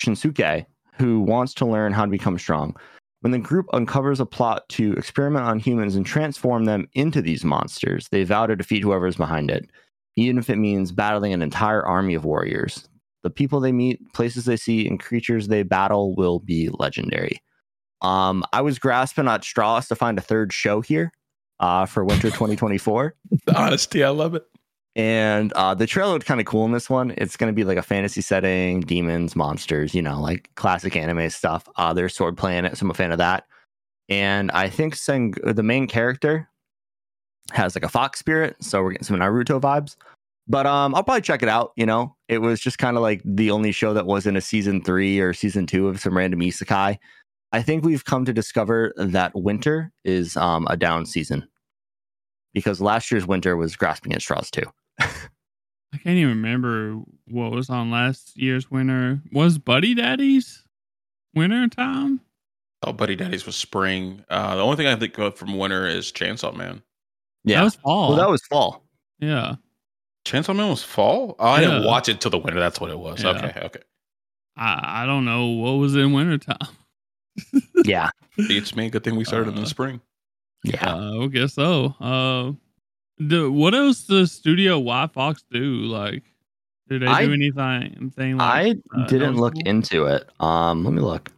Shinsuke, who wants to learn how to become strong. When the group uncovers a plot to experiment on humans and transform them into these monsters, they vow to defeat whoever is behind it, even if it means battling an entire army of warriors. The people they meet, places they see, and creatures they battle will be legendary. Um, I was grasping at straws to find a third show here uh, for winter 2024. *laughs* The honesty, I love it. And uh, the trailer looked kind of cool in this one. It's going to be like a fantasy setting, demons, monsters, you know, like classic anime stuff. Uh, there's sword it, so I'm a fan of that. And I think Seng- the main character has like a fox spirit, so we're getting some Naruto vibes. But um, I'll probably check it out. You know, it was just kind of like the only show that wasn't a season three or season two of some random isekai. I think we've come to discover that winter is um, a down season because last year's winter was grasping at straws too. *laughs* I can't even remember what was on last year's winter. Was Buddy Daddy's winter time? Oh, Buddy Daddy's was spring. Uh, the only thing I think of from winter is Chainsaw Man. Yeah, that was fall. well, that was fall. yeah. Chainsaw Man was fall. Oh, I didn't watch it till the winter. That's what it was. Yeah. Okay, okay. I, I don't know what was in wintertime. *laughs* Yeah, It's me. Good thing we started in Uh, the spring. yeah. Uh, I guess so. Uh, the, what else does Studio White Fox do? Like, do they I- do anything? anything I uh, didn't look noticeable? into it. Um, let me look.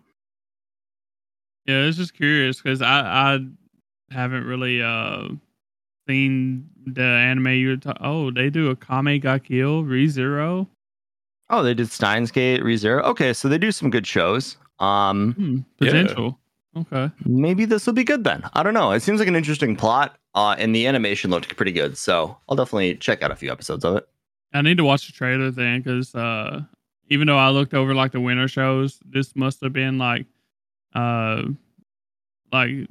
Yeah, I was just curious because I I haven't really uh seen the anime you were ta- Oh, they do Akame ga Kill ReZero. Oh, they did Steins Gate, ReZero. Okay, so they do some good shows. Um, Hmm, Yeah. potential. Okay. maybe this will be good then. I don't know. It seems like an interesting plot. Uh, and the animation looked pretty good, so I'll definitely check out a few episodes of it. I need to watch the trailer then because uh, even though I looked over like the winter shows, this must have been like, uh, like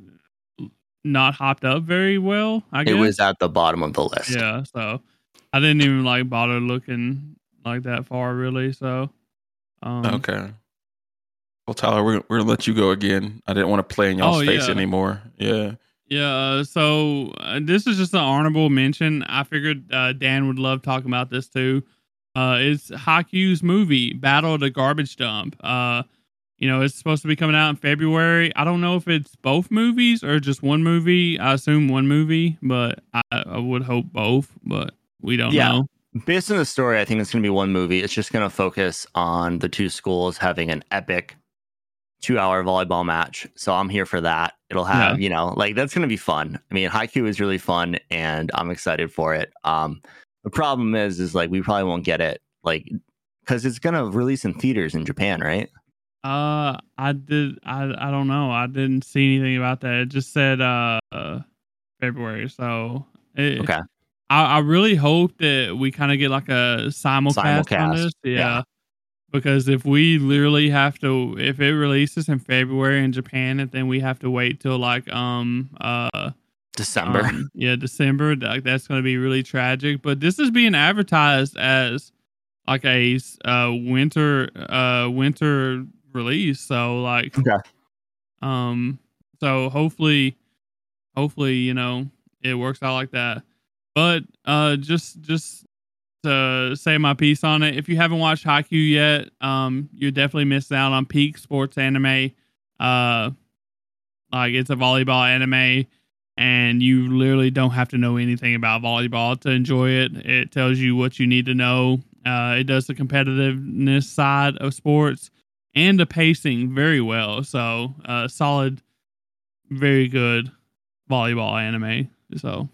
not hopped up very well. I guess It was at the bottom of the list. yeah. So I didn't even like bother looking like that far really. So um, Okay. Well, Tyler, we're, we're gonna let you go again. I didn't want to play in y'all's Oh, face yeah. anymore. Yeah. Yeah, uh, so uh, this is just an honorable mention. I figured uh, Dan would love talking about this too. Uh, it's Haikyuu's movie, Battle of the Garbage Dump. You know, it's supposed to be coming out in February. I don't know if it's both movies or just one movie. I assume one movie, but I, I would hope both, but we don't Yeah. know. Based on the story, I think it's going to be one movie. It's just going to focus on the two schools having an epic two hour volleyball match. So I'm here for that. It'll have, you know, like that's going to be fun. I mean, Haikyuu is really fun and I'm excited for it. Um, the problem is, is like we probably won't get it like because it's going to release in theaters in Japan, right? Uh, I did. I I don't know. I didn't see anything about that. It just said uh, uh February. So it, Okay. I, I really hope that we kind of get like a simulcast, on Simulcast, this. Yeah. yeah. Because if we literally have to, if it releases in February in Japan, and then we have to wait till like um uh December. um, *laughs* yeah December, like that's going to be really tragic. But this is being advertised as like a uh winter uh winter release. So like Okay. um so hopefully hopefully you know it works out like that. But uh just just to say my piece on it, if you haven't watched Haikyuu yet, um you're definitely missing out on peak sports anime. Uh like it's a volleyball anime and you literally don't have to know anything about volleyball to enjoy it. It tells you what you need to know. Uh, it does the competitiveness side of sports and the pacing very well. So, uh, solid, very good volleyball anime. So,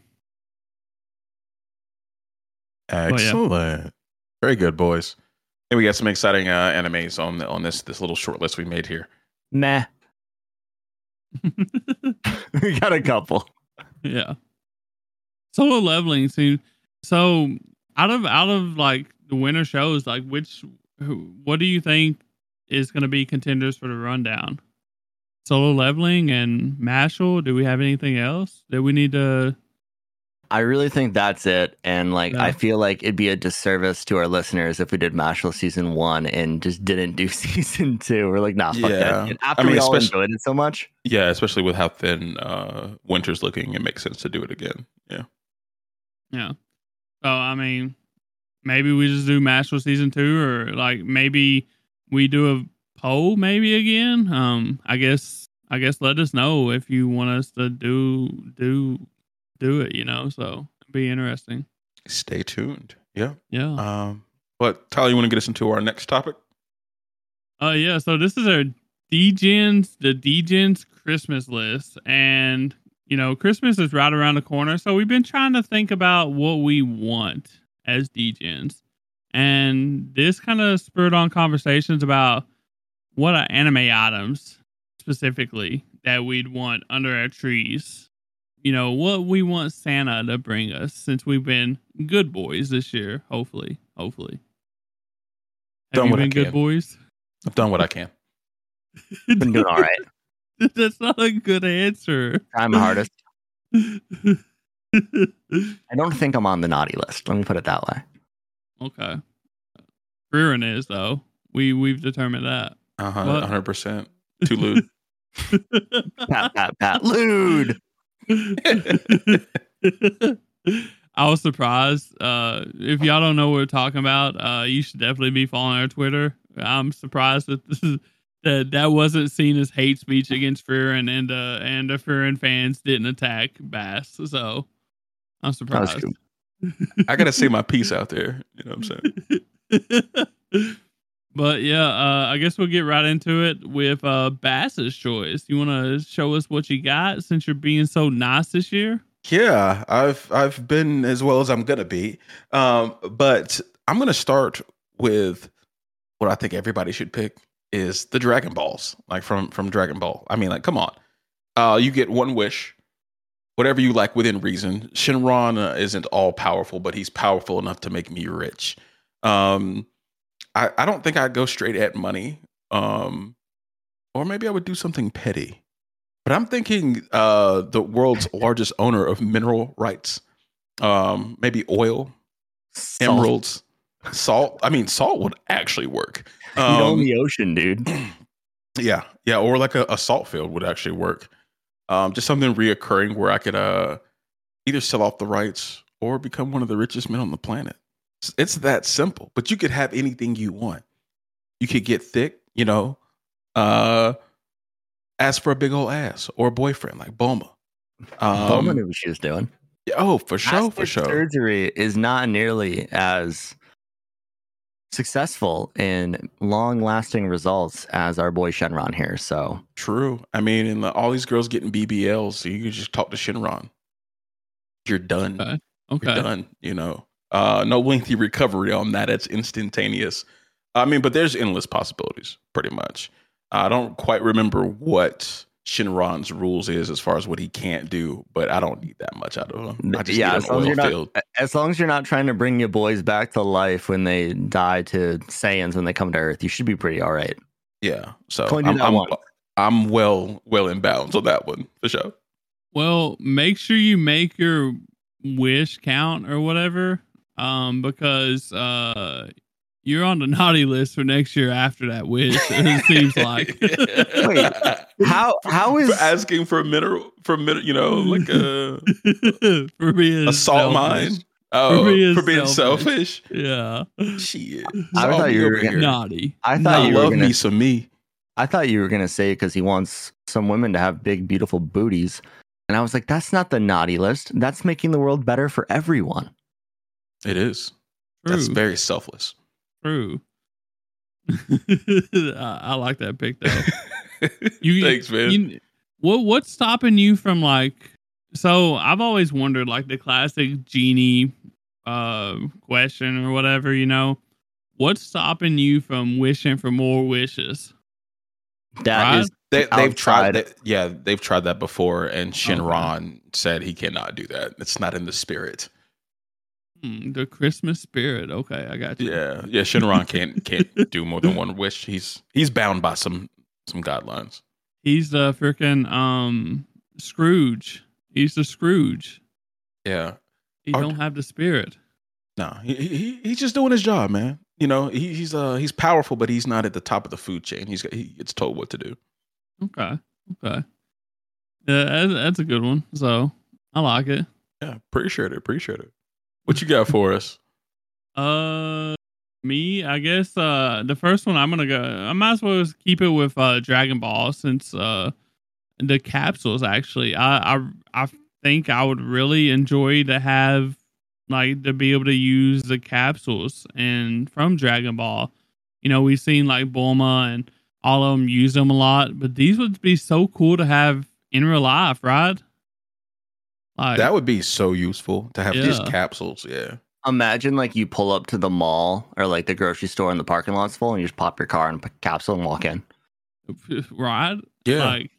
yeah. Excellent. Very good, boys. And we got some exciting uh, animes on the, on this this little short list we made here. Meh. *laughs* we got a couple. yeah. Solo leveling seems so out of out of like the winter shows, like which who, what do you think is going to be contenders for the rundown? Solo leveling and Mashle. Do we have anything else that we need to? I really think that's it. And like, Yeah. I feel like it'd be a disservice to our listeners if we did Mashle season one and just didn't do *laughs* season two. We're like, nah, fuck Yeah. that. shit. After I mean, we all especially- enjoyed it so much. Yeah, especially with how thin uh, winter's looking, it makes sense to do it again. Yeah. Yeah. So I mean, maybe we just do Mashle season two, or like maybe we do a poll maybe again. Um, I guess I guess let us know if you want us to do do do it. You know, so it'd be interesting. Stay tuned. Yeah. Yeah. Um, But Tyler, you want to get us into our next topic? Uh yeah, so this is our Degens, the Degens Christmas list. And you know, Christmas is right around the corner. So we've been trying to think about what we want as Degens. And this kind of spurred on conversations about what are anime items specifically that we'd want under our trees. You know, what we want Santa to bring us since we've been good boys this year, hopefully. Hopefully. Have Done you what I been good can. boys? I've done what I can. *laughs* Been doing all right. *laughs* That's not a good answer. I'm the hardest. *laughs* I don't think I'm on the naughty list. Let me put it that way. Okay. Rearing is though. We we've determined that. Uh huh. 100. percent Too lewd. *laughs* Pat, pat, pat. Lewd. *laughs* I was surprised. Uh, if y'all don't know what we're talking about, uh, you should definitely be following our Twitter. I'm surprised that this is that that wasn't seen as hate speech against Frieren and uh and the Frieren fans didn't attack Bass. So I'm That was surprised. True. I gotta say my piece out there. You know what I'm saying? *laughs* but yeah, uh, I guess we'll get right into it with uh, Bass's choice. You want to show us what you got since you're being so nice this year? Yeah, I've I've been as well as I'm gonna be. Um, but I'm gonna start with what I think everybody should pick is the Dragon Balls, like from from Dragon Ball. I mean, like, come on, uh, you get one wish, whatever you like within reason. Shenron uh, isn't all powerful, but he's powerful enough to make me rich. Um, I I don't think I'd go straight at money. Um, or maybe I would do something petty. But I'm thinking uh, the world's *laughs* largest owner of mineral rights, um, maybe oil, Salt. emeralds, salt. I mean, salt would actually work. *laughs* You own Um, the ocean, dude. *clears throat* yeah, yeah, or like a, a salt field would actually work. Um, just something reoccurring where I could uh, either sell off the rights or become one of the richest men on the planet. It's, it's that simple. But you could have anything you want. You could get thick, you know, uh, ask for a big old ass or a boyfriend like Bulma. Bowman Um, knew what she was doing. oh, for sure, for sure. Surgery is not nearly as successful in long-lasting results as our boy Shenron here. So True. I mean, and the, all these girls getting BBLs, so you can just talk to Shenron. You're done. Okay. You're Okay. done. You know, uh, no lengthy recovery on that. It's instantaneous. I mean, but there's endless possibilities, pretty much. I don't quite remember what Shenron's rules is as far as what he can't do, but I don't need that much out of him. I just yeah, need as long as, you're not, as long as you're not trying to bring your boys back to life when they die to Saiyans when they come to Earth, you should be pretty all right. Yeah. So Can only do I'm, I'm. I'm well well in bounds on that one for sure. Well, make sure you make your wish count or whatever, um, because uh, you're on the naughty list for next year after that wish. It *laughs* seems like. Wait, *laughs* How how for asking for a mineral for min, you know like a *laughs* for being a salt selfish. mine. Oh, being for being selfish. selfish. Yeah, Shit. I It's all thought you were gonna- naughty. I I thought you were love gonna me some me. I thought you were gonna say it because he wants some women to have big, beautiful booties. And I was like, that's not the naughty list. That's making the world better for everyone. It is. True. That's very selfless. True. *laughs* I, I like that pick though. *laughs* You, Thanks, man. You, what what's stopping you from like? So I've always wondered, like the classic genie uh, question or whatever. You know, what's stopping you from wishing for more wishes? That is Right? they, they've tried outside. that. Yeah, they've tried that before, and Shenron said he cannot do that. It's not in the spirit. Hmm, the Christmas spirit. Okay, I got you. Yeah, yeah. Shenron can't can't do more than one wish. He's he's bound by some some guidelines. He's the freaking um Scrooge. He's the Scrooge. Yeah. He Are- don't have the spirit. No, he, he he's just doing his job, man. You know, he, he's uh he's powerful, but he's not at the top of the food chain. He's got, he gets told what to do. Okay. Okay. Yeah, that's, that's a good one. So I like it. Yeah, appreciate it. Appreciate it. What you got for us? Uh, me, I guess. Uh, the first one I'm gonna go. I might as well just keep it with uh Dragon Ball since uh the capsules. Actually, I I I think I would really enjoy to have like to be able to use the capsules and from Dragon Ball. You know, we've seen like Bulma and all of them use them a lot, but these would be so cool to have in real life, right? Like, that would be so useful to have Yeah. these capsules. Yeah. Imagine like you pull up to the mall or like the grocery store and the parking lot's full and you just pop your car and put capsule and walk in. *laughs* right? Yeah. Like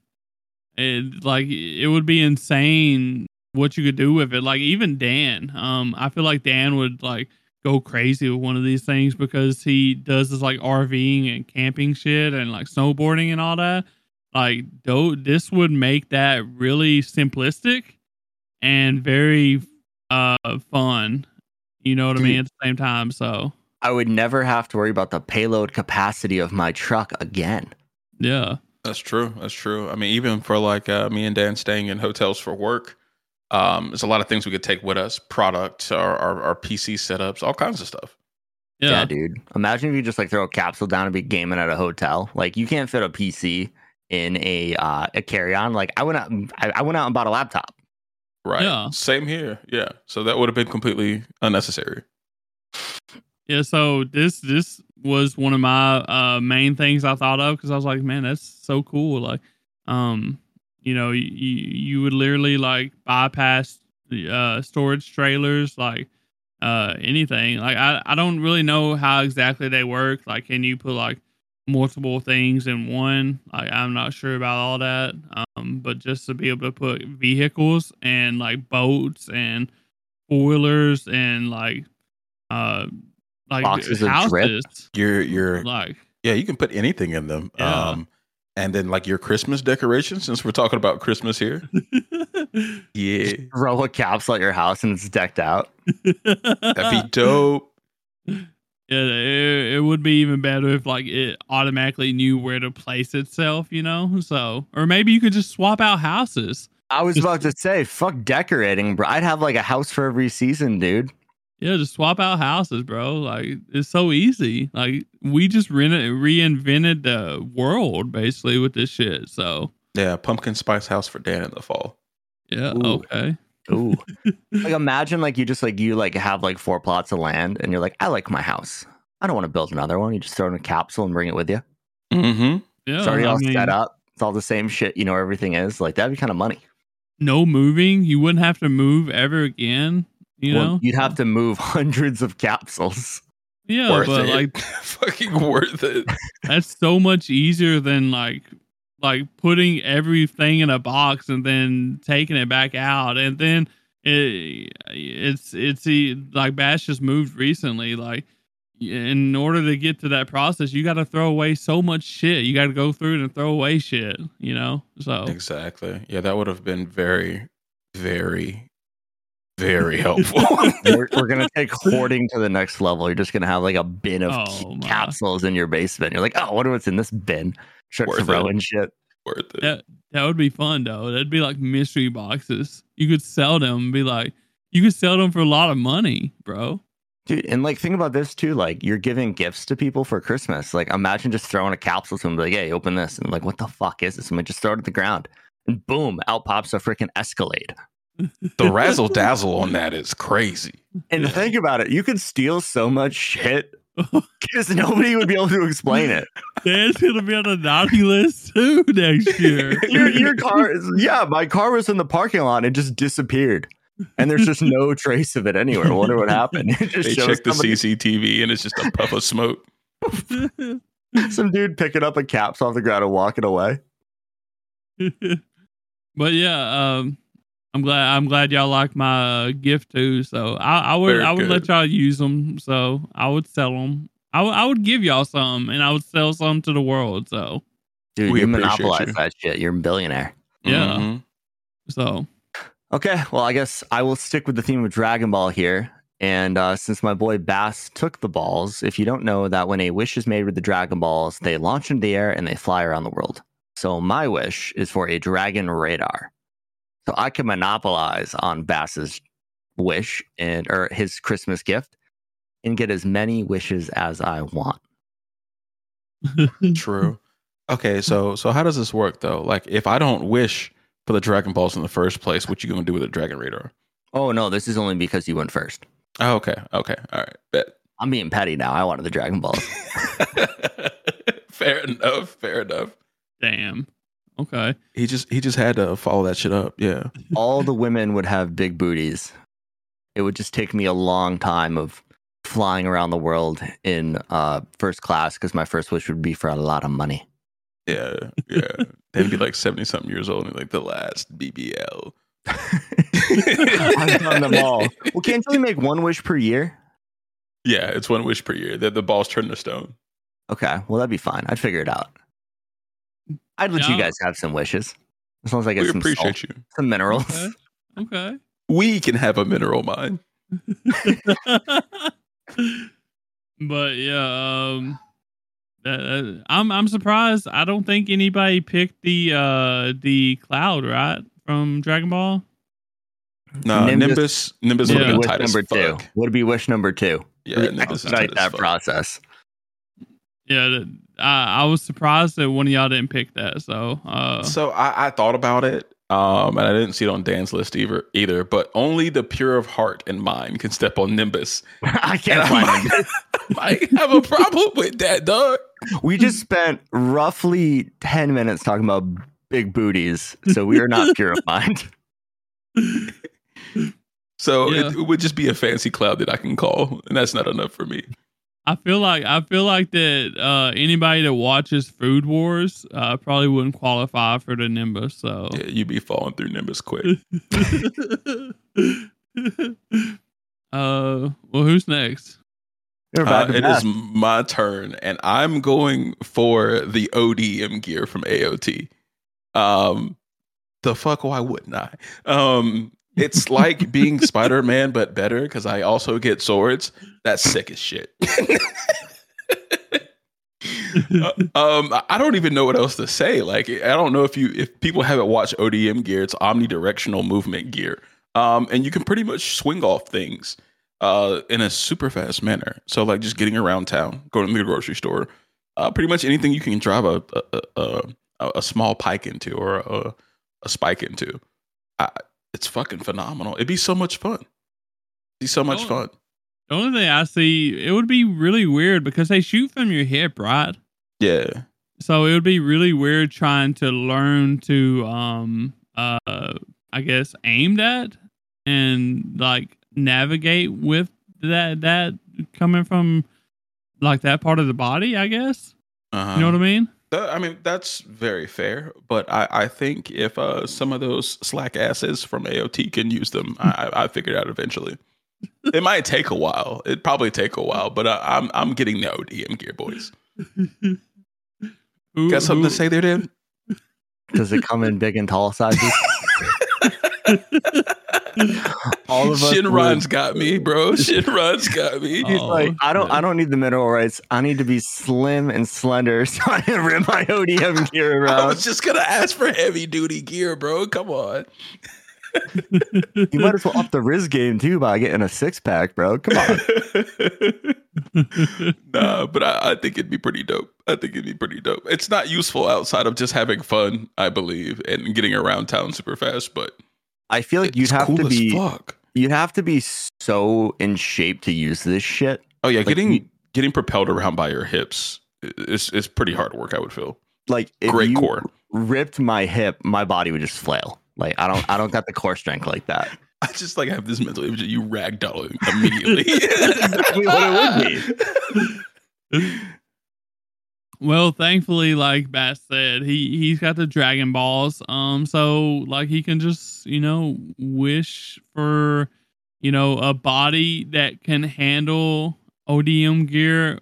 it like it would be insane what you could do with it. Like even Dan, um, I feel like Dan would like go crazy with one of these things because he does this like RVing and camping shit and like snowboarding and all that. Like though this would make that really simplistic and very uh fun. You know what I mean? At the same time. So I would never have to worry about the payload capacity of my truck again. yeah. That's true. That's true. I mean, even for like uh, me and Dan staying in hotels for work, um, there's a lot of things we could take with us: products, our, our, our PC setups, all kinds of stuff. Yeah. Yeah. dude. Imagine if you just like throw a capsule down and be gaming at a hotel. Like you can't fit a PC in a uh, a carry on. Like I went out, I, I went out and bought a laptop. Right. Yeah. Same here. Yeah. So that would have been completely unnecessary. Yeah, so this this was one of my uh main things I thought of because I was like, man, that's so cool. Like, um, you know, you you would literally like bypass the uh storage trailers, like uh anything. Like I I don't really know how exactly they work. Like, can you put like multiple things in one? Like, I'm not sure about all that. Um, but just to be able to put vehicles and like boats and boilers and like uh like Boxes of drip. houses You're you're like yeah, you can put anything in them. Yeah. Um and then like your Christmas decorations, since we're talking about Christmas here. *laughs* Yeah. Throw a capsule at your house and it's decked out. That'd be dope. *laughs* yeah it, it would be even better if like it automatically knew where to place itself you know so or maybe you could just swap out houses I was Just- about to say, fuck decorating, bro. I'd have like a house for every season, dude. yeah just swap out houses bro like it's so easy like we just re- reinvented the world basically with this shit so Yeah, pumpkin spice house for Dan in the fall. yeah Ooh. okay Ooh. *laughs* like imagine like you just like you like have like four plots of land and you're like, I like my house. I don't want to build another one. You just throw in a capsule and bring it with you. Mm-hmm. yeah It's already I all mean, set up. It's all the same shit. You know where everything is. Like that'd be kind of money. no moving you wouldn't have to move ever again you Well, know you'd have to move *laughs* hundreds of capsules. yeah worth but it. like *laughs* fucking worth it. that's so much easier than like like putting everything in a box and then taking it back out. And then it, it's it's like bash just moved recently like in order to get to that process you got to throw away so much shit. You got to go through and throw away shit you know? So Exactly. Yeah, that would have been very, very, very *laughs* helpful. we're, we're gonna take hoarding to the next level. You're just gonna have like a bin of Oh, capsules in your basement. You're like, oh, I wonder what's in this bin. Start Worth it. throwing shit. worth it. that that would be fun though that'd be like mystery boxes you could sell them and be like you could sell them for a lot of money bro Dude, and like think about this too. Like you're giving gifts to people for Christmas. Like imagine just throwing a capsule to them, like, hey, open this. And like, what the fuck is this? And like, just throw it at the ground. And boom, out pops a freaking Escalade. The razzle dazzle on that is crazy. And Yeah. think about it, you could steal so much shit because nobody would be able to explain it. Dan's gonna be on the naughty list too next year. *laughs* your your car is yeah, my car was in the parking lot and it just disappeared. And there's just no trace of it anywhere. I wonder what happened. *laughs* It just They check the CCTV and it's just a puff of smoke. *laughs* some dude picking up a caps off the ground and walking away. but yeah, um, I'm glad I'm glad y'all like my uh, gift too. So I, I would Very I would let y'all use them. So I would sell them. I would I would give y'all some, and I would sell some to the world. So Dude, We you monopolize you. that shit. You're a billionaire. Yeah. Mhm. so Okay, well, I guess I will stick with the theme of Dragon Ball here. And uh, since my boy Bass took the balls, if you don't know that when a wish is made with the Dragon Balls, they launch into the air and they fly around the world. So my wish is for a dragon radar. So I can monopolize on Bass's wish and or his Christmas gift and get as many wishes as I want. True. Okay, so so how does this work though? Like if I don't wish for the Dragon Balls in the first place, what you gonna do with the Dragon Radar? Oh no, this is only because you went first. Oh, okay. Okay. All right. Bet. I'm being petty now. I wanted the Dragon Balls. *laughs* fair enough. Fair enough. Damn. Okay. He just he just had to follow that shit up. Yeah. All the women would have big booties. It would just take me a long time of flying around the world in uh, first class because my first wish would be for a lot of money. Yeah. Yeah. *laughs* They'd be like 70 something years old and like the last BBL. I've done them all. Well, can't you only make one wish per year? Yeah, it's one wish per year. The, the balls turn to stone. Okay, well that'd be fine. I'd figure it out. I'd let you guys have some wishes, as long as I get We some appreciate salt, you. some minerals. Okay. Okay. We can have a mineral mine. *laughs* but yeah, um, that, that- I'm I'm surprised. I don't think anybody picked the uh the cloud right from Dragon Ball. No, Nimbus. Nimbus- Nimbus, Yeah. would have been wish tight as number two would be wish number two. Yeah, Nimbus is expedite that fuck. process. Yeah, that- I I was surprised that one of y'all didn't pick that. So uh, So I, I thought about it, um, and I didn't see it on Dan's list either. Either, but only the pure of heart and mind can step on Nimbus. *laughs* I can't I find might, them. *laughs* might have a problem with that, dog. We just spent roughly ten minutes talking about big booties, so we are not *laughs* pure of mind. So Yeah. it, it would just be a fancy cloud that I can call, and that's not enough for me. I feel like I feel like that uh, anybody that watches Food Wars uh, probably wouldn't qualify for the Nimbus. So Yeah, you'd be falling through Nimbus quick. *laughs* uh, well, who's next? You're Uh, back to it back. is my turn, and I'm going for the ODM gear from AOT. Um, the fuck, why wouldn't I? Um, it's like being Spider Man, but better because I also get swords. That's sick as shit. *laughs* Uh, um, I don't even know what else to say. Like, I don't know if you if people haven't watched ODM gear, it's omnidirectional movement gear. Um, and you can pretty much swing off things uh in a super fast manner. So like just getting around town, going to the grocery store, uh, pretty much anything you can drive a a, a, a, small pike into or a, a spike into. I, it's fucking phenomenal. It'd be so much fun. It'd be so much Oh. fun. The only thing I see, it would be really weird because they shoot from your hip, right? Yeah. So it would be really weird trying to learn to, um, uh, I guess, aim that and like navigate with that that coming from like that part of the body. I guess Uh-huh. you know what I mean. That- I mean, that's very fair, but I, I think if uh, some of those slack asses from AOT can use them, I, I I figured out eventually. It might take a while. It'd probably take a while, but I, I'm I'm getting the ODM gear, boys. *laughs* Who- Got something who- to say there, Dan? Does it come in big and tall sizes? *laughs* *laughs* All of us Shenron's would- got me, bro. *laughs* *laughs* Shenron's got me. He's Oh, like, I don't, yeah. I don't need the mineral rights. I need to be slim and slender, so I can rip my ODM gear around. I was just gonna ask for heavy duty gear, bro. Come on. You might as well up the Riz game too by getting a six pack, bro. Come on. nah, but I, I think it'd be pretty dope. I think it'd be pretty dope. It's not useful outside of just having fun, I believe, and getting around town super fast. But I feel like you'd have cool to be, you'd have to be so in shape to use this shit. Oh yeah, like, getting you- getting propelled around by your hips is is pretty hard work. I would feel Like, if great you core. ripped my hip, my body would just flail. Like, I don't, I don't got the core strength like that. *laughs* I just like have this mental image of you ragdolling immediately. *laughs* exactly what it would be. *laughs* Well, thankfully, like Bass said, he he's got the Dragon Balls. Um, so like he can just you know wish for you know a body that can handle ODM gear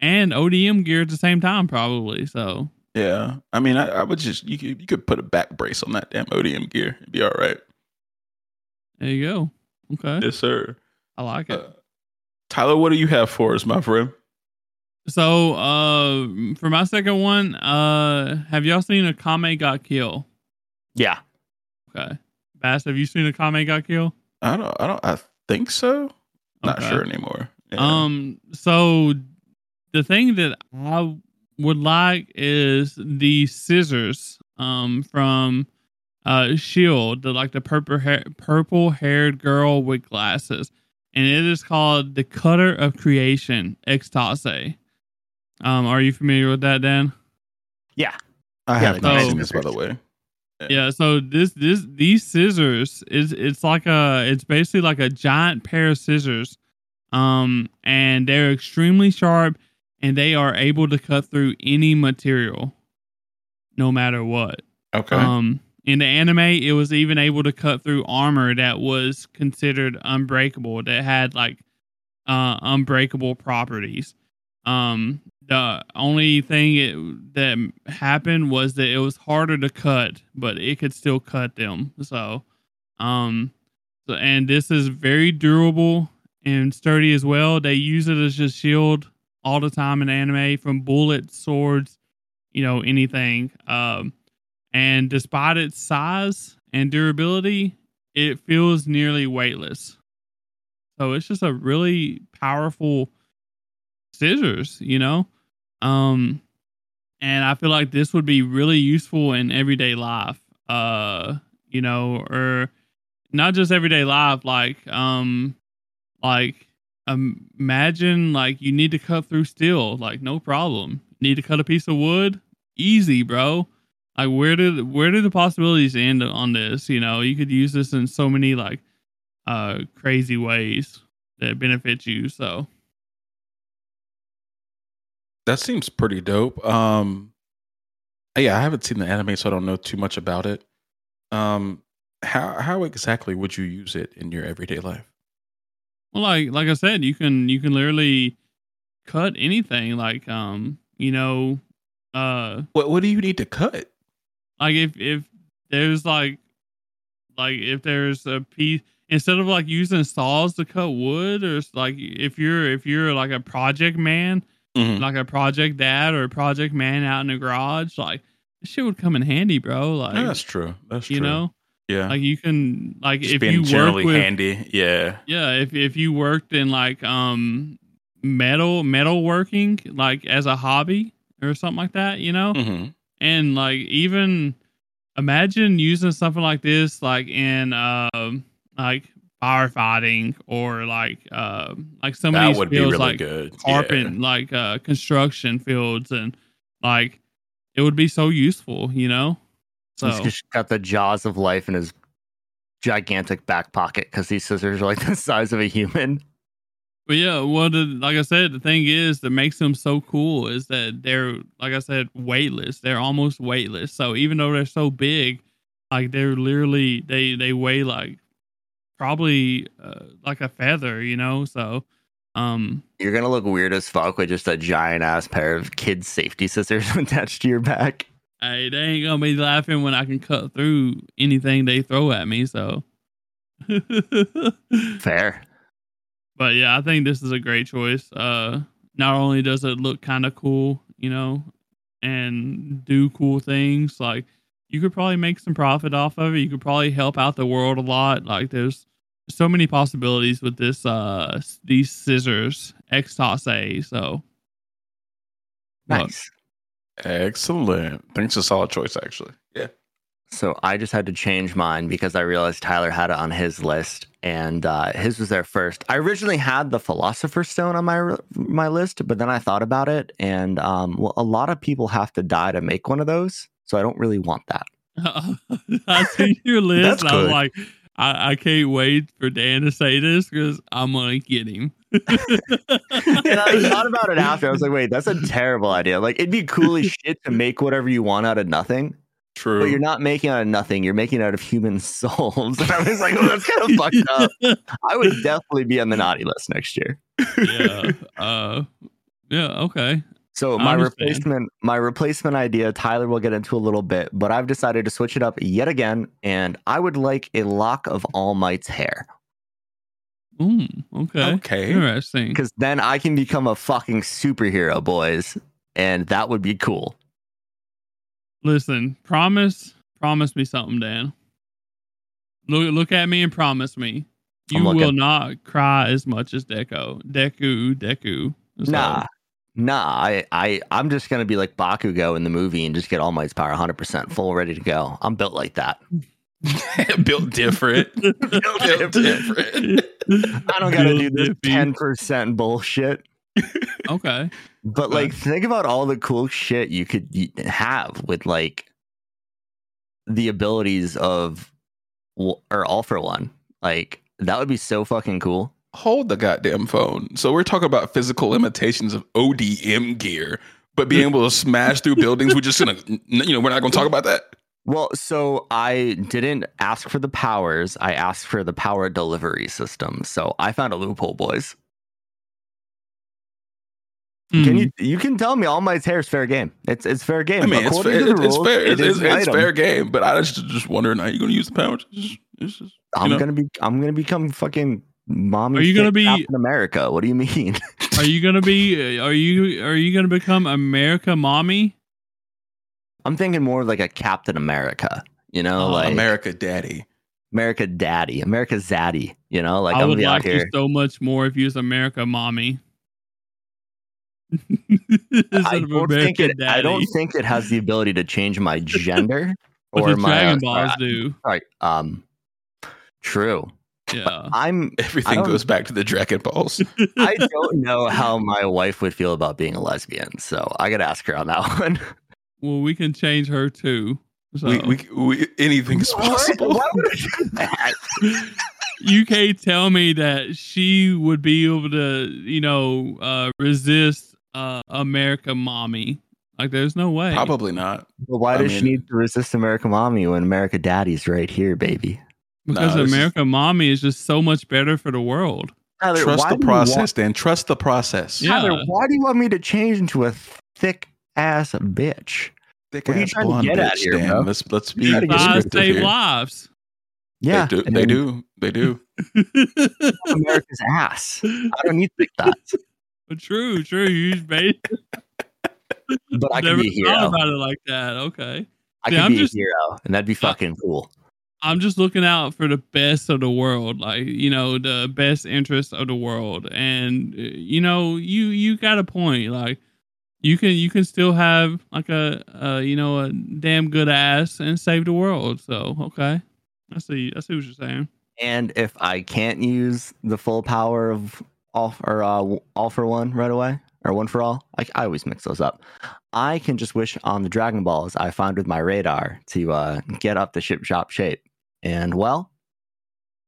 and ODM gear at the same time, probably. So Yeah, I mean, I, I would just you could you could put a back brace on that damn ODM gear. It'd be all right. there you go. Okay, Yes, sir. I like it. Uh, Tyler, what do you have for us, my friend? So, uh, for my second one, uh, have y'all seen Akame ga Kill? Yeah. Okay, Bass, have you seen Akame ga Kill? I don't. I don't. I think so. Not Okay. sure anymore. Yeah. Um, so the thing that I would like is the scissors um from uh Sheele, the like the purple hair purple haired girl with glasses. and it is called The Cutter of Creation, Extase. Um, are you familiar with that, Dan? Yeah. I Yeah, have like not seen this, by the way. Yeah. Yeah, so this this these scissors is it's like a it's basically like a giant pair of scissors. Um and they're extremely sharp and they are able to cut through any material no matter what. Okay. Um in the anime it was even able to cut through armor that was considered unbreakable that had like uh unbreakable properties. Um the only thing it, that happened was that it was harder to cut, but it could still cut them. So, um, so and this is very durable and sturdy as well. They use it as just shield all the time in anime, from bullets, swords, you know, anything. Um, and despite its size and durability, it feels nearly weightless. So it's just a really powerful scissors, you know. Um, and I feel like this would be really useful in everyday life. Uh, you know, or not just everyday life, like um, like um, imagine like you need to cut through steel, like no problem. Need to cut a piece of wood, easy, bro. Like where did where do the possibilities end on this? You know, you could use this in so many like uh crazy ways that benefit you. So That seems pretty dope. Um, yeah, I haven't seen the anime, so I don't know too much about it. Um, how how exactly would you use it in your everyday life? Well, like like I said, you can you can literally cut anything. Like um, you know, uh, What what do you need to cut? like if if there's like like if there's a piece instead of like using saws to cut wood, or like if you're if you're like a project man, Mhm. like a project dad or a project man out in the garage, like this shit would come in handy, bro. Like Yeah, that's true. That's you true. know, yeah. like you can like Just if you work generally with handy. Yeah. Yeah, if if you worked in like um metal metal working like as a hobby or something like that, you know? hmm And like even imagine using something like this like in um like firefighting or like um like some of these would be fields really like good. carpet like uh construction fields and like it would be so useful, you know? So He's just got the jaws of life in his gigantic back pocket because these scissors are like *laughs* the size of a human. But yeah, well, the, like I said, the thing is that makes them so cool is that they're, like I said, weightless. They're almost weightless. So even though they're so big, like they're literally they they weigh like probably uh, like a feather, you know. So, um, You're gonna look weird as fuck with just a giant ass pair of kids' safety scissors *laughs* attached to your back. hey, they ain't gonna be laughing when I can cut through anything they throw at me. So, *laughs* Fair. but yeah, I think this is a great choice. Uh, not only does it look kind of cool, you know, and do cool things, like you could probably make some profit off of it. You could probably help out the world a lot. Like there's so many possibilities with this, uh, these scissors, Extase. So Look. Nice. Excellent. I think it's a solid choice, actually. Yeah. So I just had to change mine because I realized Tyler had it on his list, and uh, his was there first. I originally had the Philosopher's Stone on my my list, but then I thought about it, and um, well, a lot of people have to die to make one of those, so I don't really want that. *laughs* I see your list. I was good. like, I, I can't wait for Dan to say this because I'm gonna get him. *laughs* And I *laughs* thought about it after. I was like, wait, that's a terrible idea. Like, it'd be cool as shit to make whatever you want out of nothing, True. but you're not making out of nothing. You're making out of human souls. And I was like, oh, that's kind of fucked up. I would definitely be on the naughty list next year. yeah. Uh, yeah. Okay. So my replacement, my replacement idea, Tyler will get into a little bit, but I've decided to switch it up yet again, and I would like a lock of All Might's hair Mm, okay. Okay. Interesting. because then I can become a fucking superhero, boys, and that would be cool. Listen, promise, promise me something, Dan. Look, look at me and promise me you will not cry as much as Deku. Deku, Deku. So, Nah, nah, I, I, I'm just gonna be like Bakugo in the movie and just get All Might's power 100 percent full, ready to go. I'm built like that. *laughs* Built different. *laughs* Built different. *laughs* I don't gotta do this ten percent bullshit. Okay. But Okay. like, think about all the cool shit you could have with like the abilities of or all for one. Like that would be so fucking cool. Hold the goddamn phone. So we're talking about physical limitations of ODM gear, but being able to smash through buildings. We're just gonna, you know, we're not gonna talk about that. Well, so I didn't ask for the powers. I asked for the power delivery system. So I found a loophole, boys. Can Hmm. you you can tell me all my hair is fair game. It's it's fair game. I mean, it's According fair. to the It's fair. it It's, it's, it's fair game. But I was just, just wondering how you gonna use the powers? It's just, it's just, I'm know. gonna be I'm gonna become fucking mommy. Are you gonna be- Captain America? What do you mean? *laughs* Are you gonna be? Are you? Are you gonna become America mommy? I'm thinking more of like a Captain America. You know, Oh, like America Daddy. America Daddy, America Zaddy. You know, like I I'm would gonna like you so much more if you was America mommy. *laughs* I don't, think America it, I don't think it has the ability to change my *laughs* gender or my Dragon uh, Balls sorry, do? Sorry, um, true. Yeah. I'm. *laughs* Everything goes back to the Dragon Balls. *laughs* I don't know how my wife would feel about being a lesbian, so I gotta ask her on that one. well, we can change her too. So we, we, we, anything's possible. Why would I *laughs* do that? you can't tell me that she would be able to, you know, uh, resist uh, America mommy. Like, there's no way. Probably not. But why I does she need to resist America Mommy when America Daddy's right here, baby? Because No, this is- America mommy is just so much better for the world. Tyler, Trust the do you want- process, Dan. Trust the process. Yeah. Tyler, why do you want me to change into a thick ass bitch? Thick What are you ass trying to blonde get at bitch, here, Dan. bro? Let's let's be gotta descriptive save here. lives. Yeah, They do. and They do. They do. *laughs* America's ass. I don't need thick thighs, *laughs* true, true. You made but I can never be a thought about it like that. Okay. I See, can I'm be just- a hero, and that'd be fucking cool. I'm just looking out for the best of the world, like you know, the best interests of the world, and uh, you know, you you got a point. Like you can you can still have like a, a you know a damn good ass and save the world. So okay, I see I see what you're saying. And if I can't use the full power of all or uh, all for one right away or one for all, I, I always mix those up. I can just wish on the Dragon Balls I found with my radar to uh, get up the ship shop shape. And well,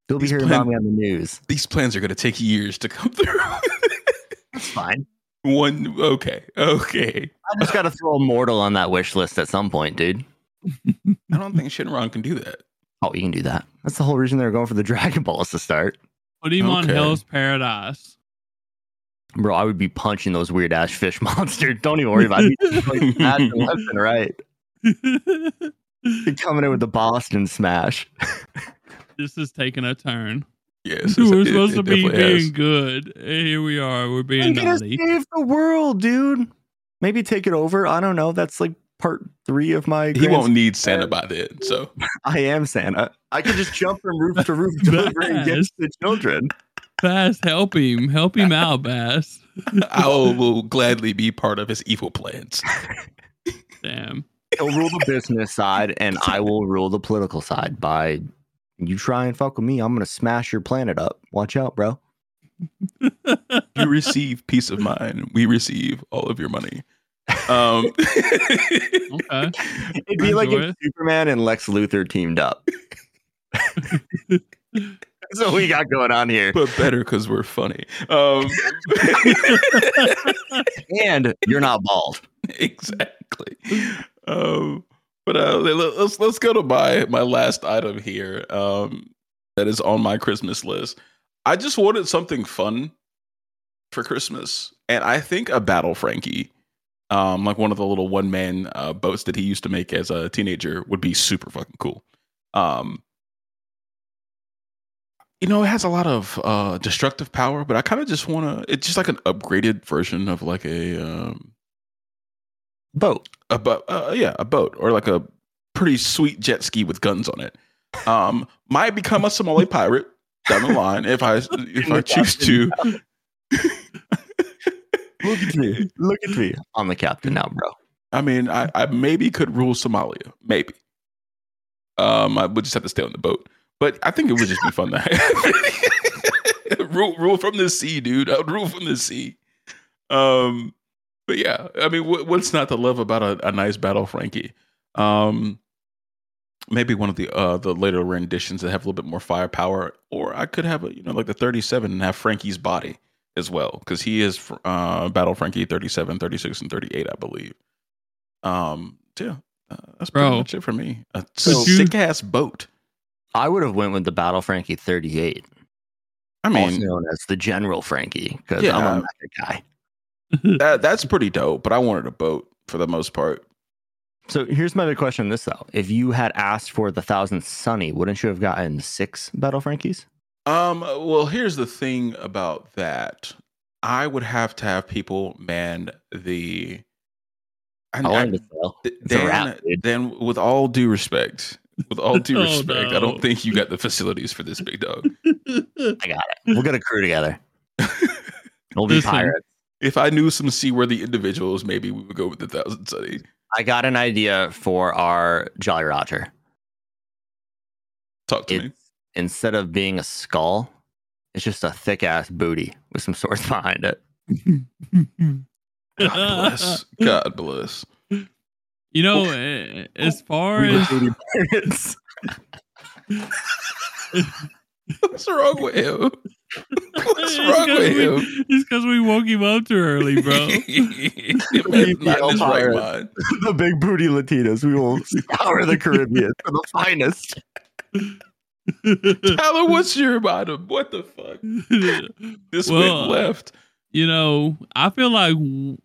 you'll be These hearing plan- about me on the news. These plans are going to take years to come through. *laughs* That's fine. One. Okay. Okay. I just got to throw a mortal on that wish list at some point, dude. I don't think Shenron can do that. Oh, you can do that. That's the whole reason they're going for the *laughs* Dragon Balls to start. Put him on Okay. Hell's Paradise. Bro, I would be punching those weird ass fish *laughs* monsters. Don't even worry about it. Like, left and left and right. Coming in with the Boston smash. *laughs* this is taking a turn. Yes. *laughs* We're it- supposed it to be definitely has. being good. and Here we are. We're being gonna naughty. save the world, dude. Maybe take it over. I don't know. That's like part three of my. He won't need Santa by then. So I am Santa. I can just jump from roof to roof delivering gifts to the children. Bass, help him. Help him out, Bass. I will gladly be part of his evil plans. Damn. He'll rule the business side, and I will rule the political side. By you try and fuck with me, I'm gonna smash your planet up. Watch out, bro. You receive peace of mind. We receive all of your money. Um, Okay. It'd be like Enjoy if it. Superman and Lex Luthor teamed up. *laughs* That's what we got going on here. but better because we're funny. Um, *laughs* And you're not bald. exactly. Um, but uh, let- let's let's go to my my last item here. Um, that is on my Christmas list. I just wanted something fun for Christmas, and I think a battle Franky, um, like one of the little one man uh, boats that he used to make as a teenager, would be super fucking cool. Um, you know, it has a lot of uh, destructive power, but I kind of just want to. It's just like an upgraded version of like a um, Boat. a boat. Uh, yeah, a boat or like a pretty sweet jet ski with guns on it. Um, might become a Somali *laughs* pirate down the line if I if I choose to. *laughs* Look at me. Look at me. I'm the captain now, bro. I mean, I, I maybe could rule Somalia. Maybe. Um, I would just have to stay on the boat, but I think it would just be fun to have. *laughs* rule rule from the sea, dude. I would rule from the sea. Um, but yeah, I mean, what, what's not to love about a, a nice battle, Franky? Um, maybe one of the uh the later renditions that have a little bit more firepower, or I could have a you know like the 37 and have Franky's body as well because he is uh battle Franky 37, 36, and 38, I believe. Um, yeah, uh, that's pretty Bro. much it for me. A So- sick ass boat. I would have went with the Battle Franky 38, I also mean, known as the General Franky, because Yeah. I'm a guy. *laughs* that that's pretty dope. But I wanted a boat for the most part. So here's my big question this though. If you had asked for the thousand Sunny, wouldn't you have gotten six Battle Frankies? Um, well, here's the thing about that. I would have to have people man the. I, I I- wanted to fail. th- Dan, wrap. Dan, with all due respect, *laughs* with all due Oh, respect, I don't think you got the facilities for this big dog. *laughs* I got it. We'll get a crew together. *laughs* We'll be Listen. pirates. if I knew some seaworthy individuals, maybe we would go with the thousand sunny. I got an idea for our Jolly Roger. Talk to It's me. instead of being a skull, it's just a thick ass booty with some swords behind it. God bless. God bless. You know, as far as booty. *laughs* What's wrong with him? What's It's wrong 'cause with we- him? It's because we woke him up too early, bro. *laughs* Man's not in his right the big booty Latinos. We will scour the Caribbean for the finest. Tyler, what's your bottom? What the fuck? *laughs* This Well, went left. You know, I feel like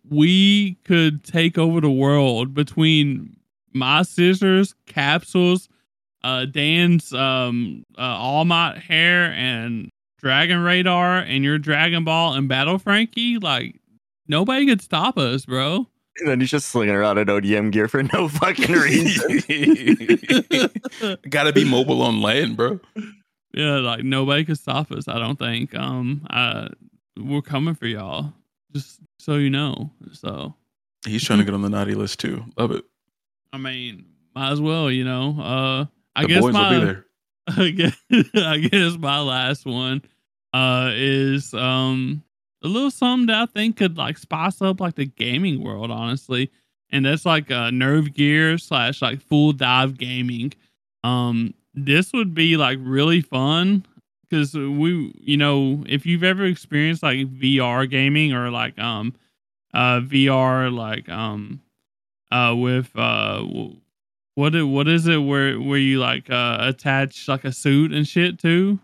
we could take over the world between my scissors, capsules, uh, Dan's um, uh, All Might hair, and Dragon Radar, and your Dragon Ball and Battle Franky. Like, nobody could stop us, bro. And then he's just slinging around in ODM gear for no fucking *laughs* reason. Gotta be mobile on land, bro. Yeah, like nobody could stop us. I don't think. Um, uh, we're coming for y'all. Just so you know. So, He's trying to get on the naughty list too. Love it. I mean, might as well. You know. Uh, I The guess boys my, will be there. *laughs* I guess, I guess my last one uh is um a little something that I think could like spice up like the gaming world, honestly. And that's like uh nerve gear slash like full dive gaming. Um this would be like really fun because we you know, if you've ever experienced like VR gaming or like um uh VR like um uh with uh what it, what is it where where you like uh attach like a suit and shit too?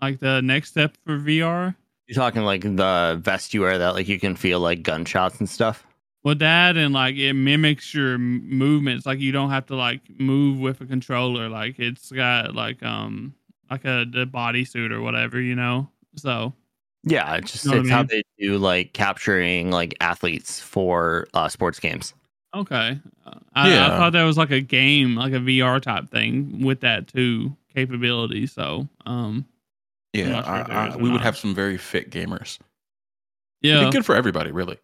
Like the next step for VR? You're talking like the vest you wear that like you can feel like gunshots and stuff. Well, that and like it mimics your movements. Like you don't have to like move with a controller. Like it's got like um like a the bodysuit or whatever, you know. So Yeah, it's just Know what I it's how they do like capturing like athletes for uh, sports games. okay, Uh, I, Yeah. I thought that was like a game, like a VR type thing with that too capability. So um Yeah, sure I, I, or we would not. have some very fit gamers. It'd yeah. be good for everybody, really.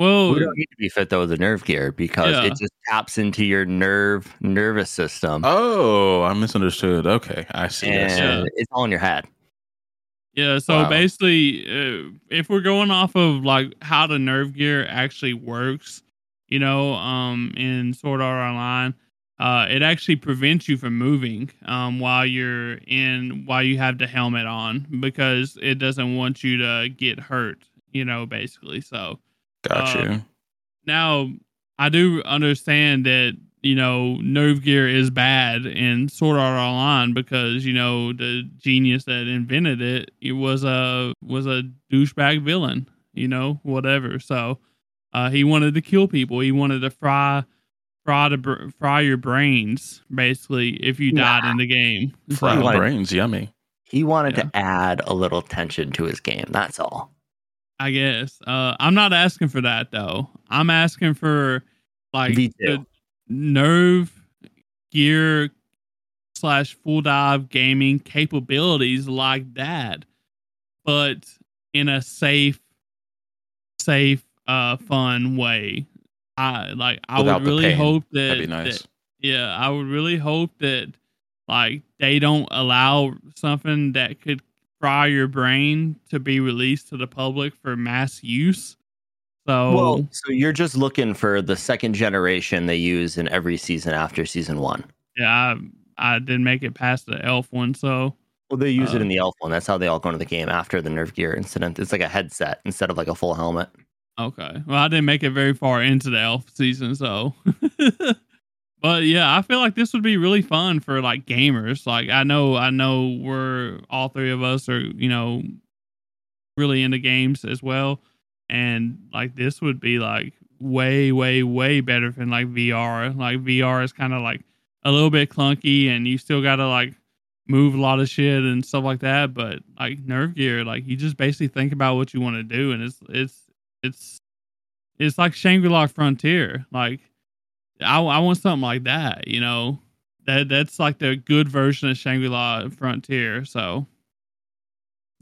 Well, We don't need to be fit though with the nerve gear because Yeah. it just taps into your nerve nervous system, Oh, I misunderstood. Okay, I see. And see. Yeah. it's all in your head. Yeah, so Wow. basically, uh, if we're going off of like how the nerve gear actually works, you know, um, in Sword Art Online, uh, it actually prevents you from moving um, while you're in while you have the helmet on because it doesn't want you to get hurt, you know, basically. So Got uh, you. now I do understand that you know nerve gear is bad in Sword Art Online because you know the genius that invented it, it was a was a douchebag villain, you know whatever. So uh, he wanted to kill people. He wanted to fry fry the br- fry your brains basically if you died in the game. Fry So, like- brains, yummy. He wanted Yeah. to add a little tension to his game. That's all. I guess uh, I'm not asking for that though. I'm asking for like Detail. the nerve gear slash full dive gaming capabilities like that, but in a safe, safe, uh, fun way. I like. I Without would really pain. hope that, That'd be nice. that yeah, I would really hope that like they don't allow something that could fry your brain to be released to the public for mass use. So Well, so you're just looking for the second generation they use in every season after season one. yeah, I, I didn't make it past the elf one. So Well, they use it Uh, in the elf one. That's how they all go into the game after the nerve gear incident. It's like a headset instead of like a full helmet. Okay. Well, I didn't make it very far into the elf season, so. *laughs* but yeah, I feel like this would be really fun for like gamers. Like I know, I know, we're all three of us are you know really into games as well, and like this would be like way, way, way better than like VR. Like VR is kind of like a little bit clunky, and you still got to like move a lot of shit and stuff like that. But like Nerve Gear, like you just basically think about what you want to do, and it's it's it's it's like Shangri-La Frontier. Like I, I want something like that, you know. That that's like the good version of Shangri-La Frontier. So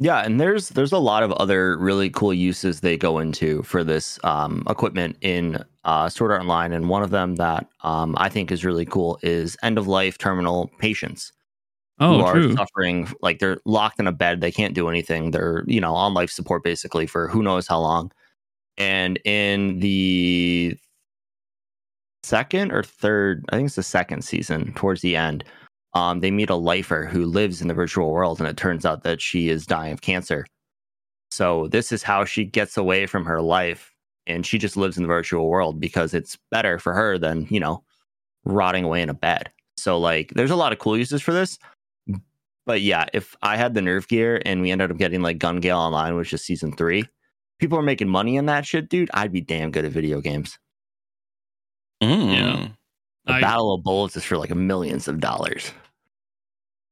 Yeah, and there's there's a lot of other really cool uses they go into for this um, equipment in uh, Sword Art Online, and one of them that um, I think is really cool is end of life terminal patients who oh, are true. suffering like they're locked in a bed, they can't do anything, they're you know on life support basically for who knows how long. And in the second or third, I think it's the second season, towards the end, um, they meet a lifer who lives in the virtual world, and it turns out that she is dying of cancer. So this is how she gets away from her life, and she just lives in the virtual world because it's better for her than you know rotting away in a bed. So like, there's a lot of cool uses for this. But yeah, if I had the nerve gear and we ended up getting like Gun Gale Online, which is season three, people are making money in that shit, dude. I'd be damn good at video games. Mm. Yeah. The Like- Battle of Bullets is for like millions of dollars.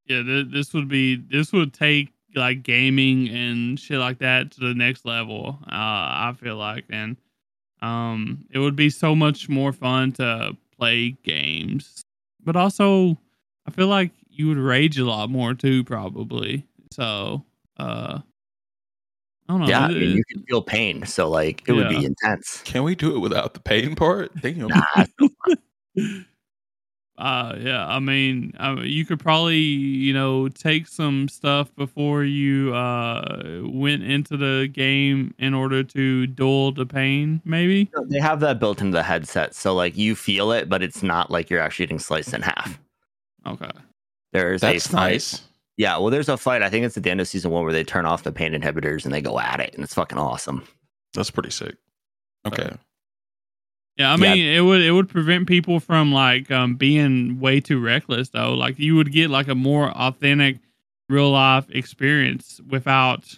Yeah, th- this would be this would take like gaming and shit like that to the next level. Uh, I feel like, and um, it would be so much more fun to play games, but also I feel like you would rage a lot more too, probably. So, uh, I don't know. yeah, I mean, you can feel pain, so like it would be intense. Can we do it without the pain part? Damn. Nah, *laughs* uh yeah i mean uh, you could probably you know take some stuff before you uh went into the game in order to dull the pain maybe they have that built into the headset, so like you feel it, but it's not like you're actually getting sliced in half. okay There's That's a fight. nice. Yeah, well, there's a fight. I think it's at the end of season one where they turn off the pain inhibitors and they go at it, and it's fucking awesome. That's pretty sick. Okay. yeah i Yeah. mean it would it would prevent people from like um being way too reckless though like you would get like a more authentic real life experience without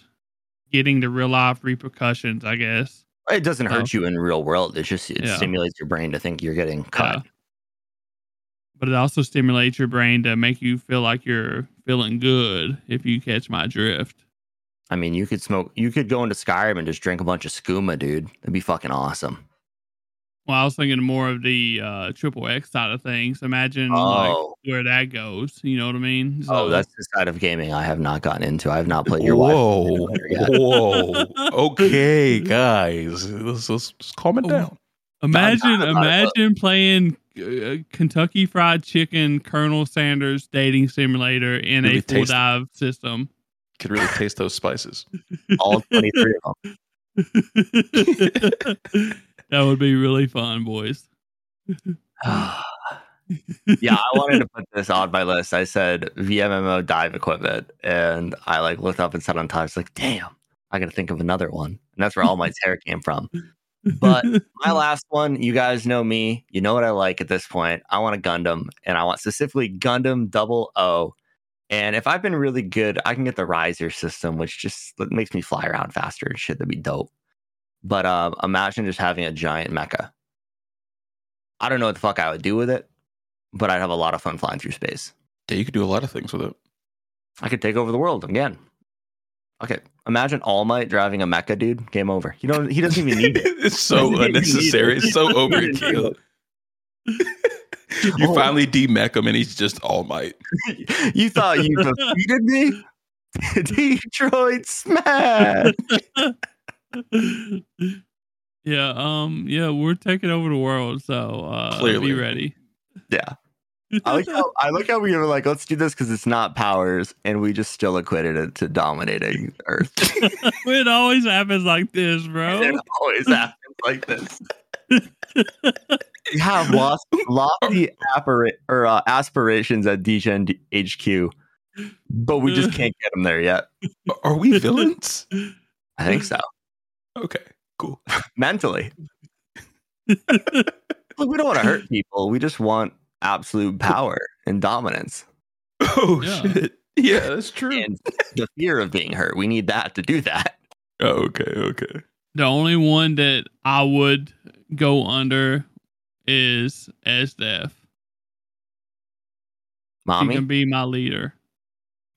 getting the real life repercussions i guess It doesn't hurt Oh. you in real world. It just it Yeah. stimulates your brain to think you're getting cut. Yeah. but it also stimulates your brain to make you feel like you're feeling good if you catch my drift. I mean, you could smoke. You could go into Skyrim and just drink a bunch of skooma, dude. That'd be fucking awesome. Well, I was thinking more of the uh, triple X side of things. Imagine Oh. like where that goes. You know what I mean? Oh, So- that's the side of gaming I have not gotten into. I have not played your wife. Whoa. Whoa. *laughs* Okay, guys. Let's, let's just calm it Oh. down. imagine imagine playing uh, Kentucky Fried Chicken Colonel Sanders dating simulator in Really a full tasty. dive system. Could really taste those spices. *laughs* All 23 of them. *laughs* that would be really fun, boys. *sighs* yeah, I wanted to put this on my list. I said VRMMO dive equipment, and I like looked up and said on time, it's like, damn, I got to think of another one, and that's where all my *laughs* hair came from. But *laughs* My last one, you guys know me. You know what I like at this point. I want a Gundam, and I want specifically Gundam Double O. And if I've been really good, I can get the Raiser system, which just makes me fly around faster and shit. That'd be dope. But um, imagine just having a giant mecha. I don't know what the fuck I would do with it, but I'd have a lot of fun flying through space. Yeah, you could do a lot of things with it. I could take over the world again. Okay, imagine All Might driving a mecha, dude. Game over. You know he doesn't even need it. *laughs* it's so He didn't need unnecessary. it. It's so overkill. *laughs* you Oh. finally demech him and he's just all might. *laughs* you thought you defeated me? Detroit Smash. yeah, um, yeah, we're taking over the world, so uh be ready. Yeah. I like how I like how we were like, let's do this because it's not powers, and we just still equated it to dominating Earth. *laughs* it always happens like this, bro. it always happens like this. *laughs* We have lost lofty appara- or uh, aspirations at Degen HQ, but we just can't get them there yet. Are we villains? I think so. Okay, cool. Mentally, *laughs* Look, we don't want to hurt people. We just want absolute power and dominance Oh Yeah. shit. Yeah, *laughs* that's true. and the fear of being hurt. We need that to do that. Oh, okay, okay. The only one that I would go under is SDF. He Mommy, can be my leader.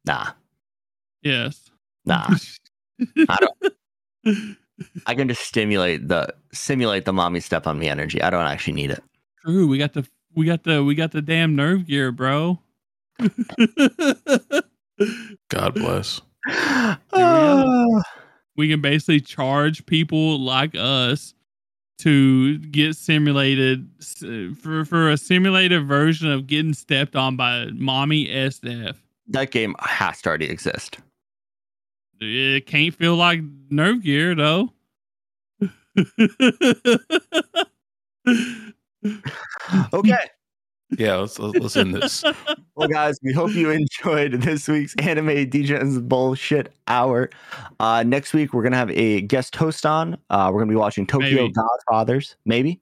nah, Yes. nah. *laughs* I don't. I can just stimulate the simulate the mommy step on me energy. I don't actually need it. True. We got the we got the we got the damn nerve gear, bro. God bless. *sighs* go. we can basically charge people like us to get simulated for for a simulated version of getting stepped on by mommy SDF. that game has to already exist. It can't feel like nerve gear though. *laughs* Okay. *laughs* Yeah, let's let's, let's end this. *laughs* well, guys, we hope you enjoyed this week's Anime Degens Bullshit Hour. Uh, next week, we're going to have a guest host on. Uh, we're going to be watching Tokyo Maybe. Godfathers, maybe.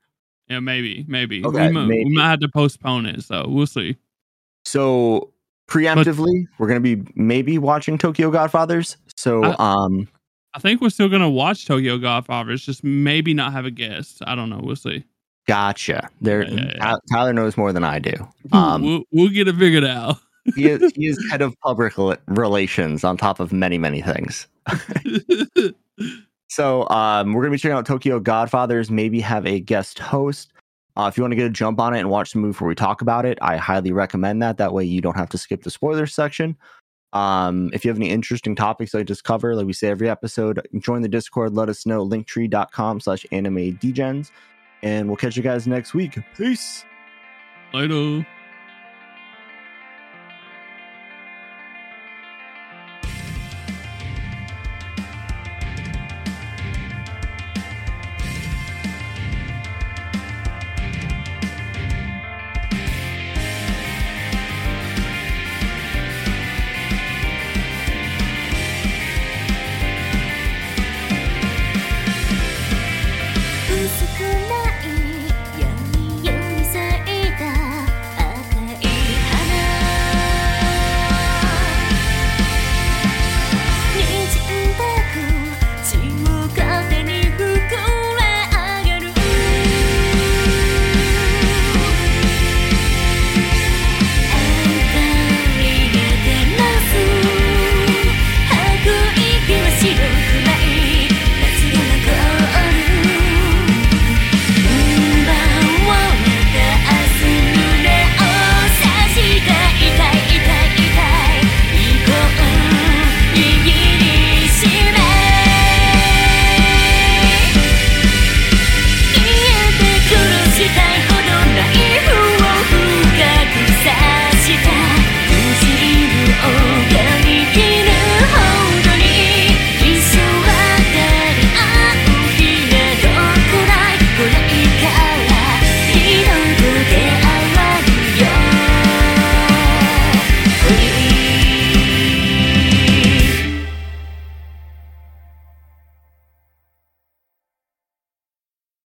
Yeah, maybe, maybe. Okay, we, might, maybe. we might have to postpone it, so we'll see. So, preemptively, we're going to be maybe watching Tokyo Godfathers. So, I- um, I think we're still gonna watch Tokyo Godfathers, just maybe not have a guest. I don't know. We'll see. Gotcha. There, Yeah, yeah. Tyler knows more than I do. Um, we'll we'll get it figured out. *laughs* he, is, he is *laughs* head of public relations on top of many, many things. *laughs* So um, we're gonna be checking out Tokyo Godfathers. Maybe have a guest host. Uh, if you want to get a jump on it and watch the movie before we talk about it, I highly recommend that. That way you don't have to skip the spoilers section. Um, if you have any interesting topics I just cover, like we say every episode, join the Discord. Let us know. Linktree.com slash anime degens. And we'll catch you guys next week. Peace. Later.